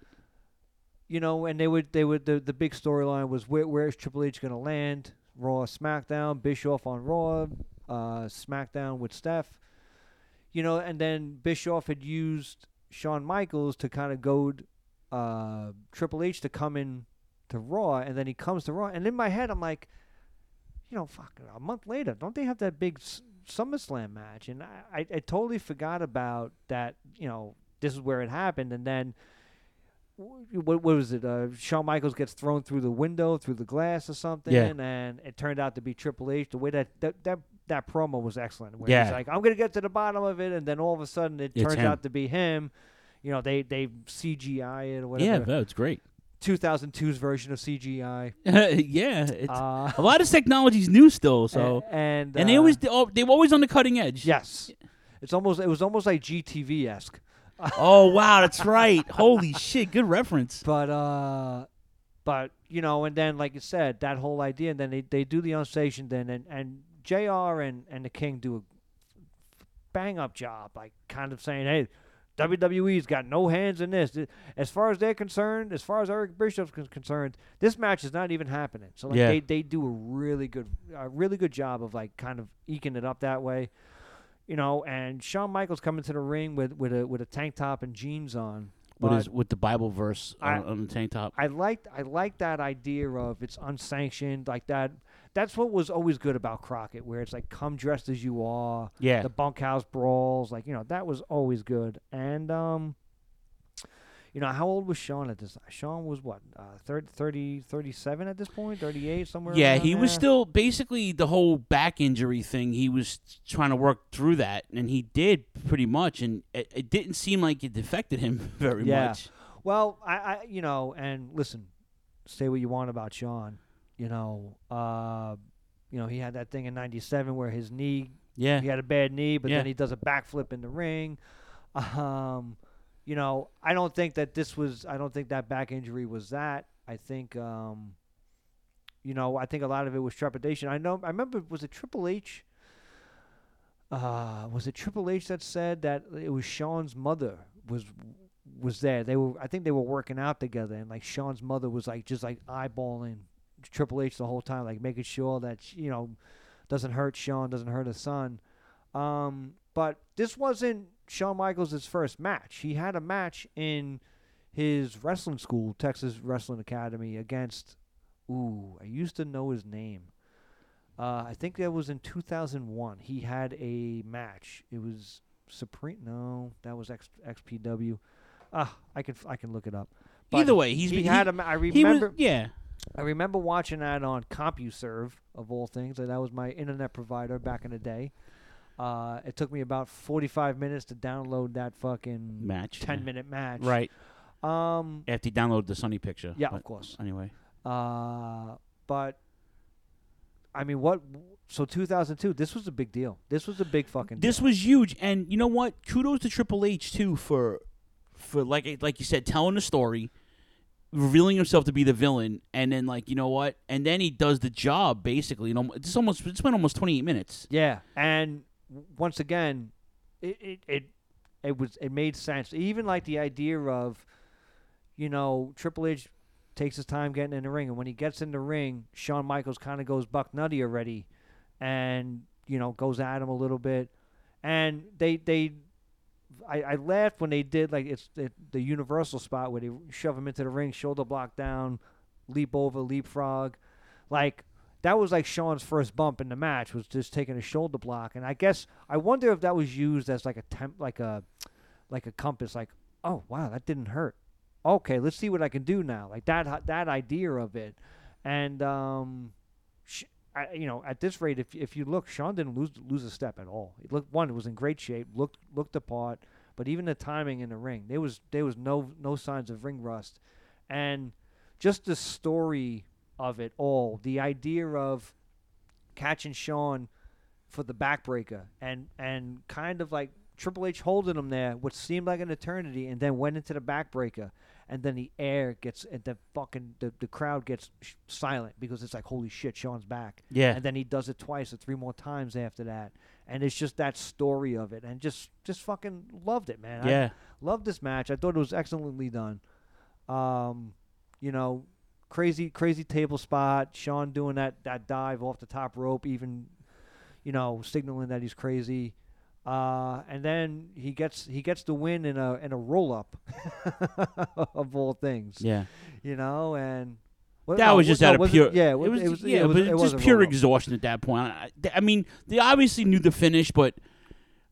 You know, and they would they would the, the big storyline was where where's Triple H gonna land? Raw, SmackDown, Bischoff on Raw, uh, SmackDown with Steph. You know, and then Bischoff had used Shawn Michaels to kind of goad uh, Triple H to come in to Raw, and then he comes to Raw, and in my head I'm like, you know, fuck, a month later, don't they have that big S- SummerSlam match? And I, I, I totally forgot about that. You know, this is where it happened, and then what, what was it? Uh, Shawn Michaels gets thrown through the window, through the glass or something, Yeah. and it turned out to be Triple H. The way that that that, that promo was excellent. Where Yeah. he's like, I'm gonna get to the bottom of it, and then all of a sudden it It's turns him. out to be him. You know, they they CGI it or whatever. Yeah, that's great. 2002's version of CGI. yeah, it's, Uh, a lot of technology's new still. So and and they uh, always they al- they were always on the cutting edge. Yes, it's almost it was almost like GTV esque. Oh wow, that's right. Holy shit, good reference. But uh, but you know, and then like you said, that whole idea, and then they, they do the unsanctioned, then and and Jr. and and the King do a bang up job, like kind of saying, hey. WWE's got no hands in this. As far as they're concerned, as far as Eric Bischoff's concerned, this match is not even happening. So like Yeah. they, they do a really good a really good job of like kind of eking it up that way. You know, and Shawn Michaels coming to the ring with, with a with a tank top and jeans on. With his with the Bible verse I- on, on the tank top. I liked I liked that idea of it's unsanctioned, like that that's what was always good about Crockett, where it's like come dressed as you are. Yeah. The bunkhouse brawls, like you know, that was always good. And um, you know, how old was Shawn at this? Shawn was what, uh, 30, 30 37 at this point, thirty eight somewhere. Yeah, he was still basically the whole back injury thing. He was trying to work through that, and he did pretty much. And it, it didn't seem like it affected him very yeah. much. Well, I, I, you know, and listen, say what you want about Shawn. You know, uh, you know, he had that thing in '97 where his knee, Yeah. he had a bad knee, but Yeah. then he does a backflip in the ring. Um, you know, I don't think that this was. I don't think that back injury was that. I think, um, you know, I think a lot of it was trepidation. I know. I remember. Was it Triple H? Uh, was it Triple H that said that it was Shawn's mother was was there? They were. I think they were working out together, and like Shawn's mother was like just like eyeballing Triple H the whole time, like making sure that you know doesn't hurt Shawn, doesn't hurt his son. Um, but this wasn't Shawn Michaels' first match. He had a match in his wrestling school, Texas Wrestling Academy, against. Ooh, I used to know his name. Uh, I think that was in 2001. He had a match. It was Supreme. No, that was X, XPW. Ah, I can I can look it up. But Either way, he's he been- had he- a. ma- I he was- remember. yeah. I remember watching that on CompuServe of all things, that was my internet provider back in the day. Uh, it took me about 45 minutes to download that fucking Match, 10 yeah. minute match. Right. Um, After he downloaded the Sunny picture. Yeah, but of course. Anyway. Uh, but I mean, what? So 2002, this was a big deal. This was a big fucking. This deal. was huge, and you know what? Kudos to Triple H too for, for like like you said, telling the story, revealing himself to be the villain, and then like you know what? And then he does the job basically. You know, it's almost it's been almost twenty eight minutes. Yeah, and w- once again, it, it it it was it made sense. Even like the idea of, you know, Triple H takes his time getting in the ring, and when he gets in the ring, Shawn Michaels kind of goes buck nutty already, and you know goes at him a little bit, and they they. I, I laughed when they did like it's it, the universal spot where they shove him into the ring, shoulder block down, leap over, leapfrog, like that was like Shawn's first bump in the match was just taking a shoulder block, and I guess I wonder if that was used as like a temp, like a like a compass, like oh wow that didn't hurt. Okay, let's see what I can do now. Like that that idea of it, and um, sh- I, you know at this rate, if if you look, Shawn didn't lose lose a step at all. It looked one, it was in great shape, looked looked the part, but even the timing in the ring, there was there was no no signs of ring rust, and just the story of it all, the idea of catching Shawn for the backbreaker and and kind of like Triple H holding him there, what seemed like an eternity, and then went into the backbreaker, and then the air gets and the fucking the, the crowd gets sh- silent because it's like holy shit, Shawn's back. Yeah. and then he does it twice or three more times after that, and it's just that story of it, and just just fucking loved it, man. Yeah. I loved this match. I thought it was excellently done. Um, you know, crazy crazy table spot. Shawn doing that that dive off the top rope, even you know signaling that he's crazy. Uh, and then he gets he gets the win in a in a roll up of all things. Yeah. you know, and well, that no, was just no, out of pure. It, yeah, it was. It was yeah, it was, it was just pure exhaustion at that point. I, I mean, they obviously knew the finish, but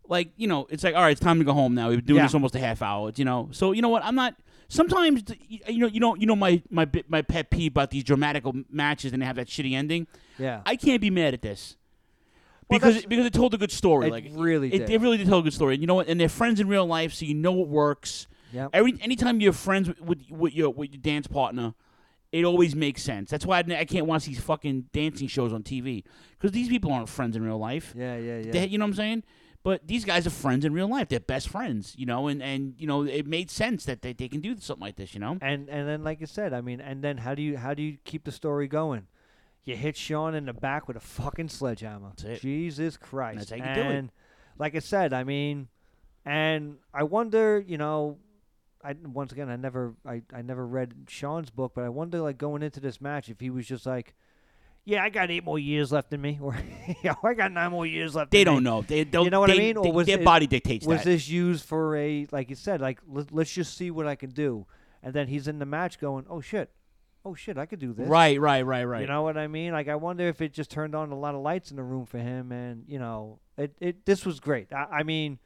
like you know, it's like all right, it's time to go home now. We've been doing Yeah. this almost a half hour. You know, so you know what? I'm not. Sometimes you know, you know, you know my my my pet peeve about these dramatical matches and they have that shitty ending. Yeah. I can't be mad at this. Well, Because because it told a good story, It like really it, did. it really did tell a good story. And you know what? And they're friends in real life, so you know it works. Yeah. Every anytime you're friends with, with, with your with your dance partner, it always makes sense. That's why I, I can't watch these fucking dancing shows on TV because these people aren't friends in real life. Yeah, yeah, yeah. They- you know what I'm saying? But these guys are friends in real life. They're best friends, you know, and, and you know it made sense that they, they can do something like this, you know. And and then like you said, I mean, and then how do you how do you keep the story going? You hit Shawn in the back with a fucking sledgehammer. it. Jesus Christ. That's how you do it. and like I said, I mean, and I wonder, you know, I once again I never I, I never read Shawn's book, but I wonder like going into this match if he was just like, yeah, I got eight more years left in me, or yeah, I got nine more years left. They in don't know. They don't. You know what they- I mean? Or was their it- body dictates Was that. this used for a like you said, like let, let's just see what I can do, and then he's in the match going, oh shit, oh shit, I could do this. Right, right, right, right. You know what I mean? Like I wonder if it just turned on a lot of lights in the room for him, and you know, it it this was great. I, I mean,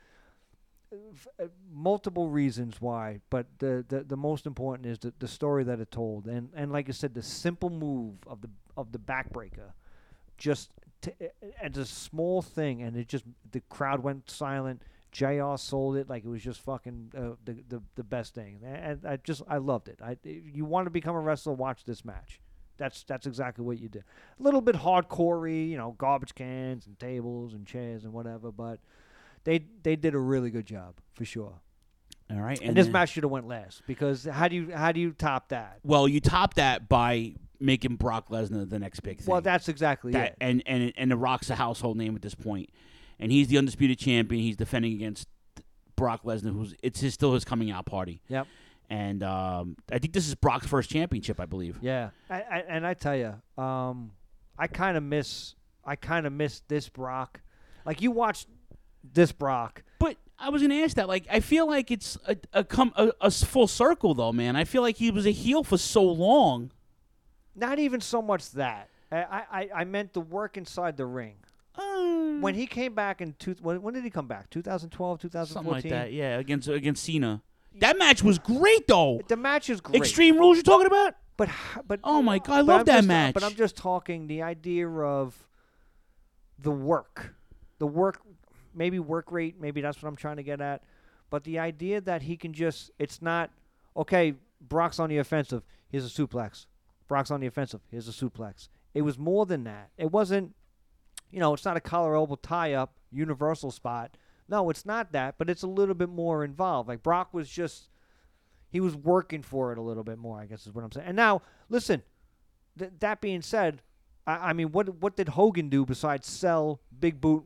uh, multiple reasons why, but the, the the most important is the the story that it told, and and like I said, the simple move of the of the backbreaker, just t- it's a small thing, and it just the crowd went silent. Jr. sold it like it was just fucking uh, the, the the best thing, and I just I loved it. I you want to become a wrestler, watch this match. That's that's exactly what you do. A little bit hardcore you know, garbage cans and tables and chairs and whatever, but they they did a really good job for sure. All right, And, this then- match should have went last because how do you how do you top that? Well, you top that by making Brock Lesnar the next big thing. Well, that's exactly that, it. and and and The Rock's a household name at this point, and he's the undisputed champion. He's defending against Brock Lesnar, who's it's his, still his coming out party. Yep. And um, I think this is Brock's first championship, I believe. Yeah, I, I, and I tell you, um, I kind of miss I kind of miss this Brock. Like you watched this Brock. But I was gonna ask that. Like, I feel like it's a a, come, a, a full circle, though, man. I feel like he was a heel for so long. Not even so much that. I I, I meant the work inside the ring. Uh, when he came back in two, when, when did he come back? 2012, 2014. Something like that. Yeah, against against Cena. That match was great, though. The match is great. Extreme Rules, you're talking about? But but oh my god, I love I'm that just- match. But I'm just talking the idea of the work, the work, maybe work rate, maybe that's what I'm trying to get at. But the idea that he can just, it's not okay. Brock's on the offensive. Here's a suplex. Brock's on the offensive. Here's a suplex. It was more than that. It wasn't, you know, it's not a collar elbow tie up universal spot. No, it's not that. But it's a little bit more involved. Like Brock was just he was working for it a little bit more, I guess is what I'm saying. And now, listen, th- that being said, I, I mean, what what did Hogan do besides sell big boot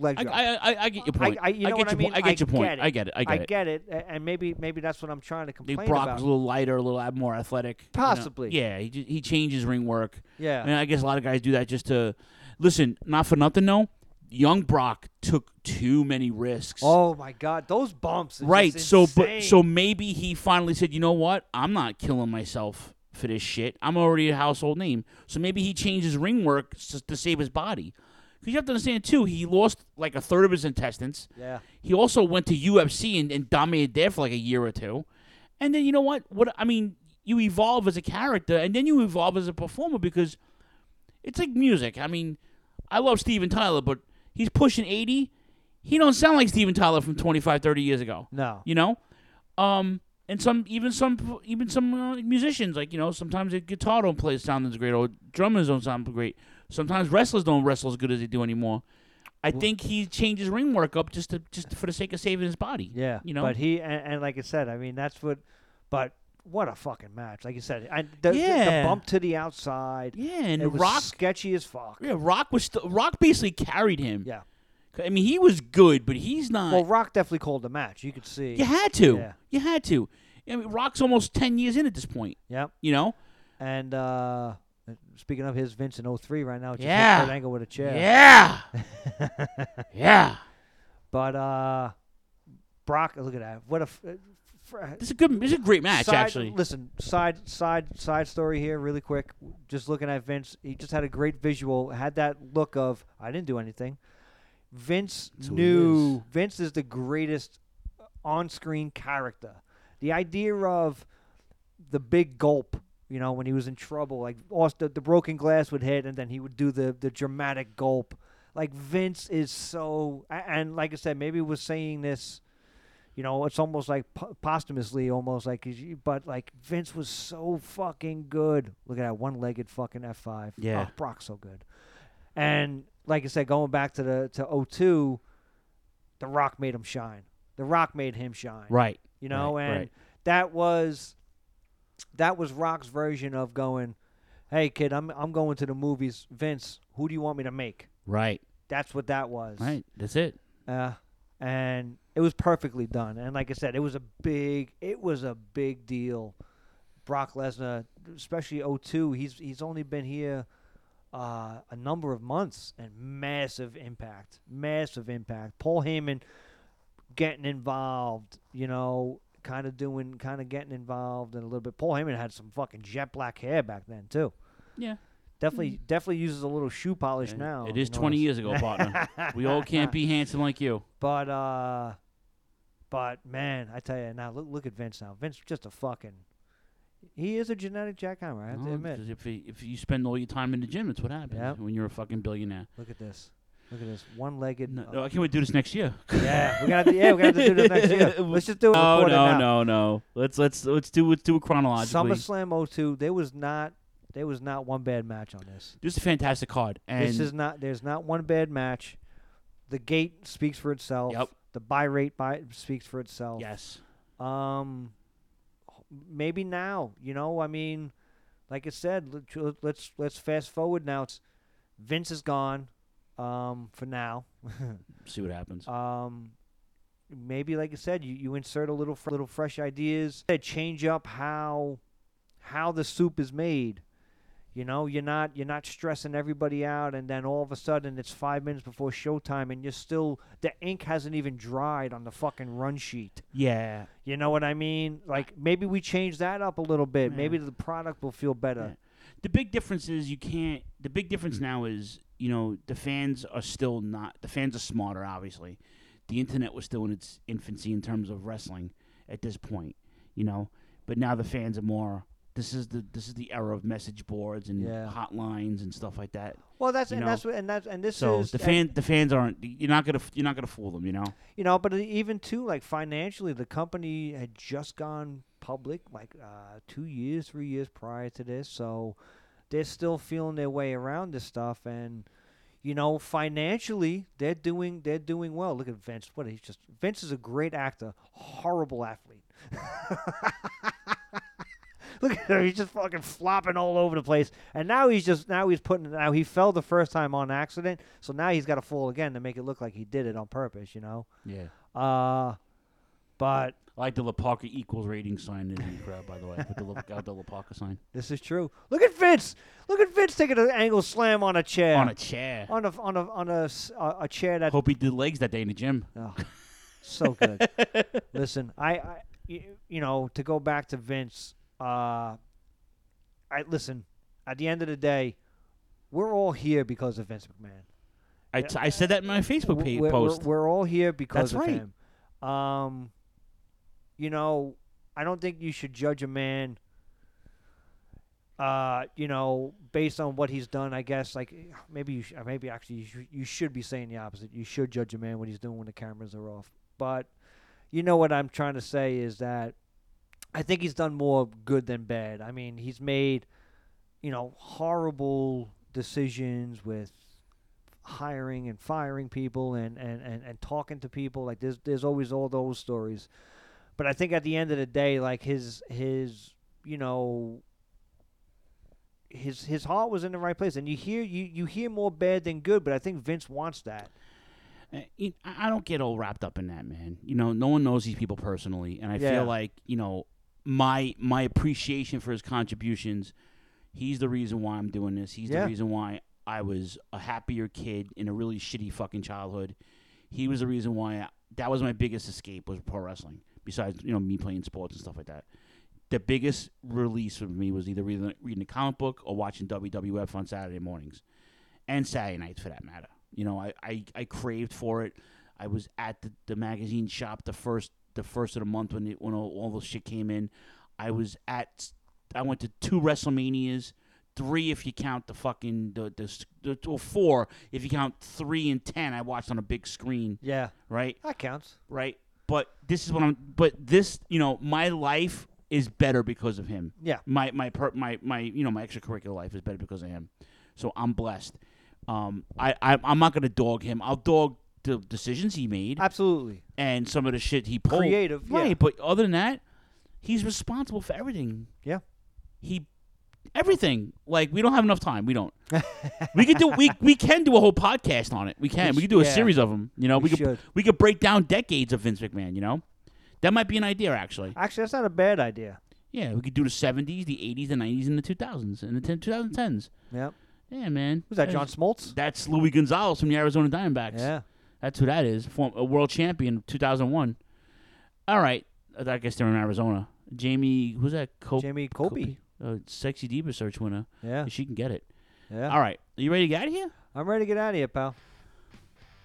leg I? I, I, I get your point. I, I, you know get what I your mean? point. I get your point. Get it. I get it. I get it. get it. And maybe maybe that's what I'm trying to I complain Brock about. was a little lighter, a little more athletic. you know? Possibly. Yeah, he he changes ring work. Yeah. and I guess a lot of guys do that just to listen. Not for nothing, though. Young Brock took too many risks. oh my God, those bumps! is right. So, but so maybe he finally said, you know what? I'm not killing myself for this shit. I'm already a household name. So maybe he changed his ring work to save his body. Because you have to understand too, he lost like a third of his intestines. Yeah. He also went to UFC and, and dominated there for like a year or two. And then you know what? What I mean, you evolve as a character, and then you evolve as a performer because it's like music. I mean, I love Steven Tyler, but he's pushing 80. He don't sound like Steven Tyler from 25, 30 years ago. No. You know? Um and some even some even some uh, musicians like, you know, sometimes a guitar don't play sound as great or drummers don't sound great. Sometimes wrestlers don't wrestle as good as they do anymore. I think he changed his ring work up just to just for the sake of saving his body. Yeah, You know? But he and, and like I said, I mean that's what. But what a fucking match! Like you said, I, the, Yeah. the bump to the outside. Yeah, and it Rock- sketchy as fuck. Yeah, Rock was still Rock basically carried him. Yeah. I mean, he was good, but he's not. Well, Rock definitely called the match. You could see. You had to. Yeah. You had to. I mean, Rock's almost ten years in at this point. Yeah. You know. And uh, Uh, speaking of his Vince in 03 right now, just Yeah. hit Kurt Angle with a chair. Yeah. Yeah. But uh, Brock, look at that. What a. F- uh, uh, This is a good. This is a great match, Side- actually. Listen, side side side story here, really quick. Just looking at Vince, he just had a great visual. Had that look of I didn't do anything. Vince That's who he knew. Vince is the greatest on-screen character. The idea of the big gulp, you know, when he was in trouble, like Austin, the broken glass would hit, and then he would do the the dramatic gulp. Like Vince is so, and like I said, maybe was saying this you know, it's almost like po- posthumously, almost like, but like Vince was so fucking good. Look at that one-legged fucking F five. Yeah. oh, Brock's so good. And like I said, going back to the to 02, The Rock made him shine. The Rock made him shine. Right. You know, Right, and right. that was that was Rock's version of going, "Hey kid, I'm I'm going to the movies. Vince, who do you want me to make?" Right. That's what that was. Right. That's it. Uh, and it was perfectly done. And like I said, it was a big, it was a big deal. Brock Lesnar, especially 02, he's he's only been here uh, a number of months and massive impact, massive impact. Paul Heyman getting involved, you know, kind of doing, kind of getting involved and a little bit. Paul Heyman had some fucking jet black hair back then too. Yeah. Definitely, definitely uses a little shoe polish now. It is 20 years ago, partner. we all can't be handsome like you. But uh, but man, I tell you now, look look at Vince now. Vince just a fucking. He is a genetic jackhammer. I have to admit. if, he, if you spend all your time in the gym, that's what happens Yep. when you're a fucking billionaire. Look at this. Look at this. One-legged. No, no, I can't wait to do this next year. Yeah, we're gonna have to, yeah, we're gonna have to do this next year. Let's just do it. No, no, no, no. Let's let's let's do let's do it chronologically. SummerSlam 02. There was not. There was not one bad match on this. This is a fantastic card, and this is not. There's not one bad match. The gate speaks for itself. Yep. The buy rate buy speaks for itself. yes, Um, maybe now. You know, I mean, like I said, let- let's let's fast forward now. It's Vince is gone. Um, for now. see what happens. um, maybe like I said, you, you insert a little fr- little fresh ideas. Change up how how the soup is made. You know, you're not you're not stressing everybody out, and then all of a sudden it's five minutes before showtime, and you're still the ink hasn't even dried on the fucking run sheet. yeah. You know what I mean? Like maybe we change that up a little bit. Maybe the product will feel better. The big difference is you can't. The big difference now is you know the fans are still not. The fans are smarter, obviously. The internet was still in its infancy in terms of wrestling at this point, you know. But now the fans are more. This is the this is the era of message boards and Yeah. hotlines and stuff like that. Well, that's and know? that's what and that's and this so is the fan the fans aren't. You're not gonna you're not gonna fool them, you know. You know, but even too, like financially, the company had just gone public, like uh, two years, three years prior to this. So they're still feeling their way around this stuff, and you know, financially, they're doing they're doing well. Look at Vince. What he's just Vince is a great actor, horrible athlete. Look at him. He's just fucking flopping all over the place. And now he's just now he's putting now he fell the first time on accident, so now he's got to fall again to make it look like he did it on purpose. You know. Yeah. Uh, but like the La equals rating sign in the crowd, by the way. With the got the sign this is true. Look at Vince. Look at Vince taking an angle slam on a chair. on a chair. On a on a on a a, a chair that Hope he did legs that day in the gym. Oh, so good. Listen, I, you know, to go back to Vince, uh, I listen. At the end of the day, we're all here because of Vince McMahon. I, t- I said that in my Facebook we're, post. We're, we're all here because That's of right. him. Um, you know, I don't think you should judge a man. Uh, you know, based on what he's done, I guess like maybe you sh- maybe actually you, sh- you should be saying the opposite. You should judge a man what he's doing when the cameras are off. But you know what I'm trying to say is that I think he's done more good than bad. I mean, he's made you know horrible decisions with hiring and firing people and, and, and, and talking to people. Like there's there's always all those stories. But I think at the end of the day, like his his you know his his heart was in the right place. And you hear you, you hear more bad than good, but I think Vince wants that. Uh, I I don't get all wrapped up in that, man. You know, no one knows these people personally, and I Yeah. feel like you know my my appreciation for his contributions. He's the reason why I'm doing this. He's Yeah. the reason why I was a happier kid in a really shitty fucking childhood. He was the reason why I, that was my biggest escape was pro wrestling. Besides, you know, me playing sports and stuff like that. The biggest release for me was either reading, reading a comic book or watching WWF on Saturday mornings and Saturday nights for that matter. You know, I, I, I craved for it. I was at the, the magazine shop the first the first of the month when it, when all, all the shit came in. I was at I went to two WrestleManias, three if you count the fucking the the, the or four if you count three and ten. I watched on a big screen. Yeah. right. That counts. Right, but this is what I'm. But this, you know, my life is better because of him. Yeah. My my per, my my you know my extracurricular life is better because of him. So I'm blessed. Um, I, I I'm not gonna dog him. I'll dog the decisions he made. Absolutely. And some of the shit he pulled. Creative, right? yeah. But other than that, he's responsible for everything. Yeah. He everything. Like we don't have enough time. We don't. we could do we we can do a whole podcast on it. We can. We We, could do a yeah. series of them. You know, We we, could should. we could break down decades of Vince McMahon. You know, that might be an idea actually. Actually, that's not a bad idea. Yeah, we could do the seventies, the eighties, the nineties, and the two thousands, and the 10, 2010s. Yep. Yeah, man. Was that John Smoltz? That's Luis Gonzalez from the Arizona Diamondbacks. Yeah. That's who that is. Form, a world champion, two thousand one. All right, I guess they're in Arizona. Jamie, who's that? Cop- Jamie Colby. Uh, sexy diva search winner. Yeah. she can get it. Yeah. All right, are you ready to get out of here? I'm ready to get out of here, pal.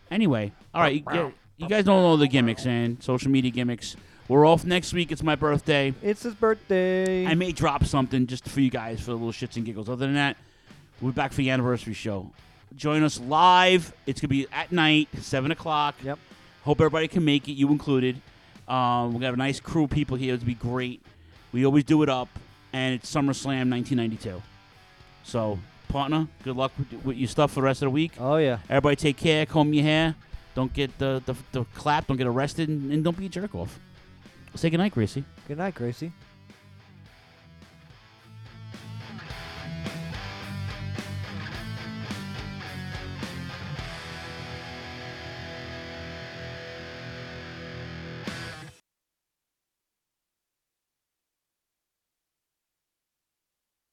Anyway, all right, you, get, you guys don't know the gimmicks, man. Social media gimmicks. We're off next week. It's my birthday. It's his birthday. I may drop something just for you guys for the little shits and giggles. Other than that, we'll be back for the anniversary show. Join us live. It's gonna be at night, seven o'clock. Yep. Hope everybody can make it, you included. Um, we're gonna have a nice crew of people here. It's gonna be great. We always do it up, and it's SummerSlam 1992. So, partner, good luck with, with your stuff for the rest of the week. Oh yeah. Everybody, take care. Comb your hair. Don't get the the, the clap. Don't get arrested, and, and don't be a jerk off. Say goodnight, Gracie. Good night, Gracie.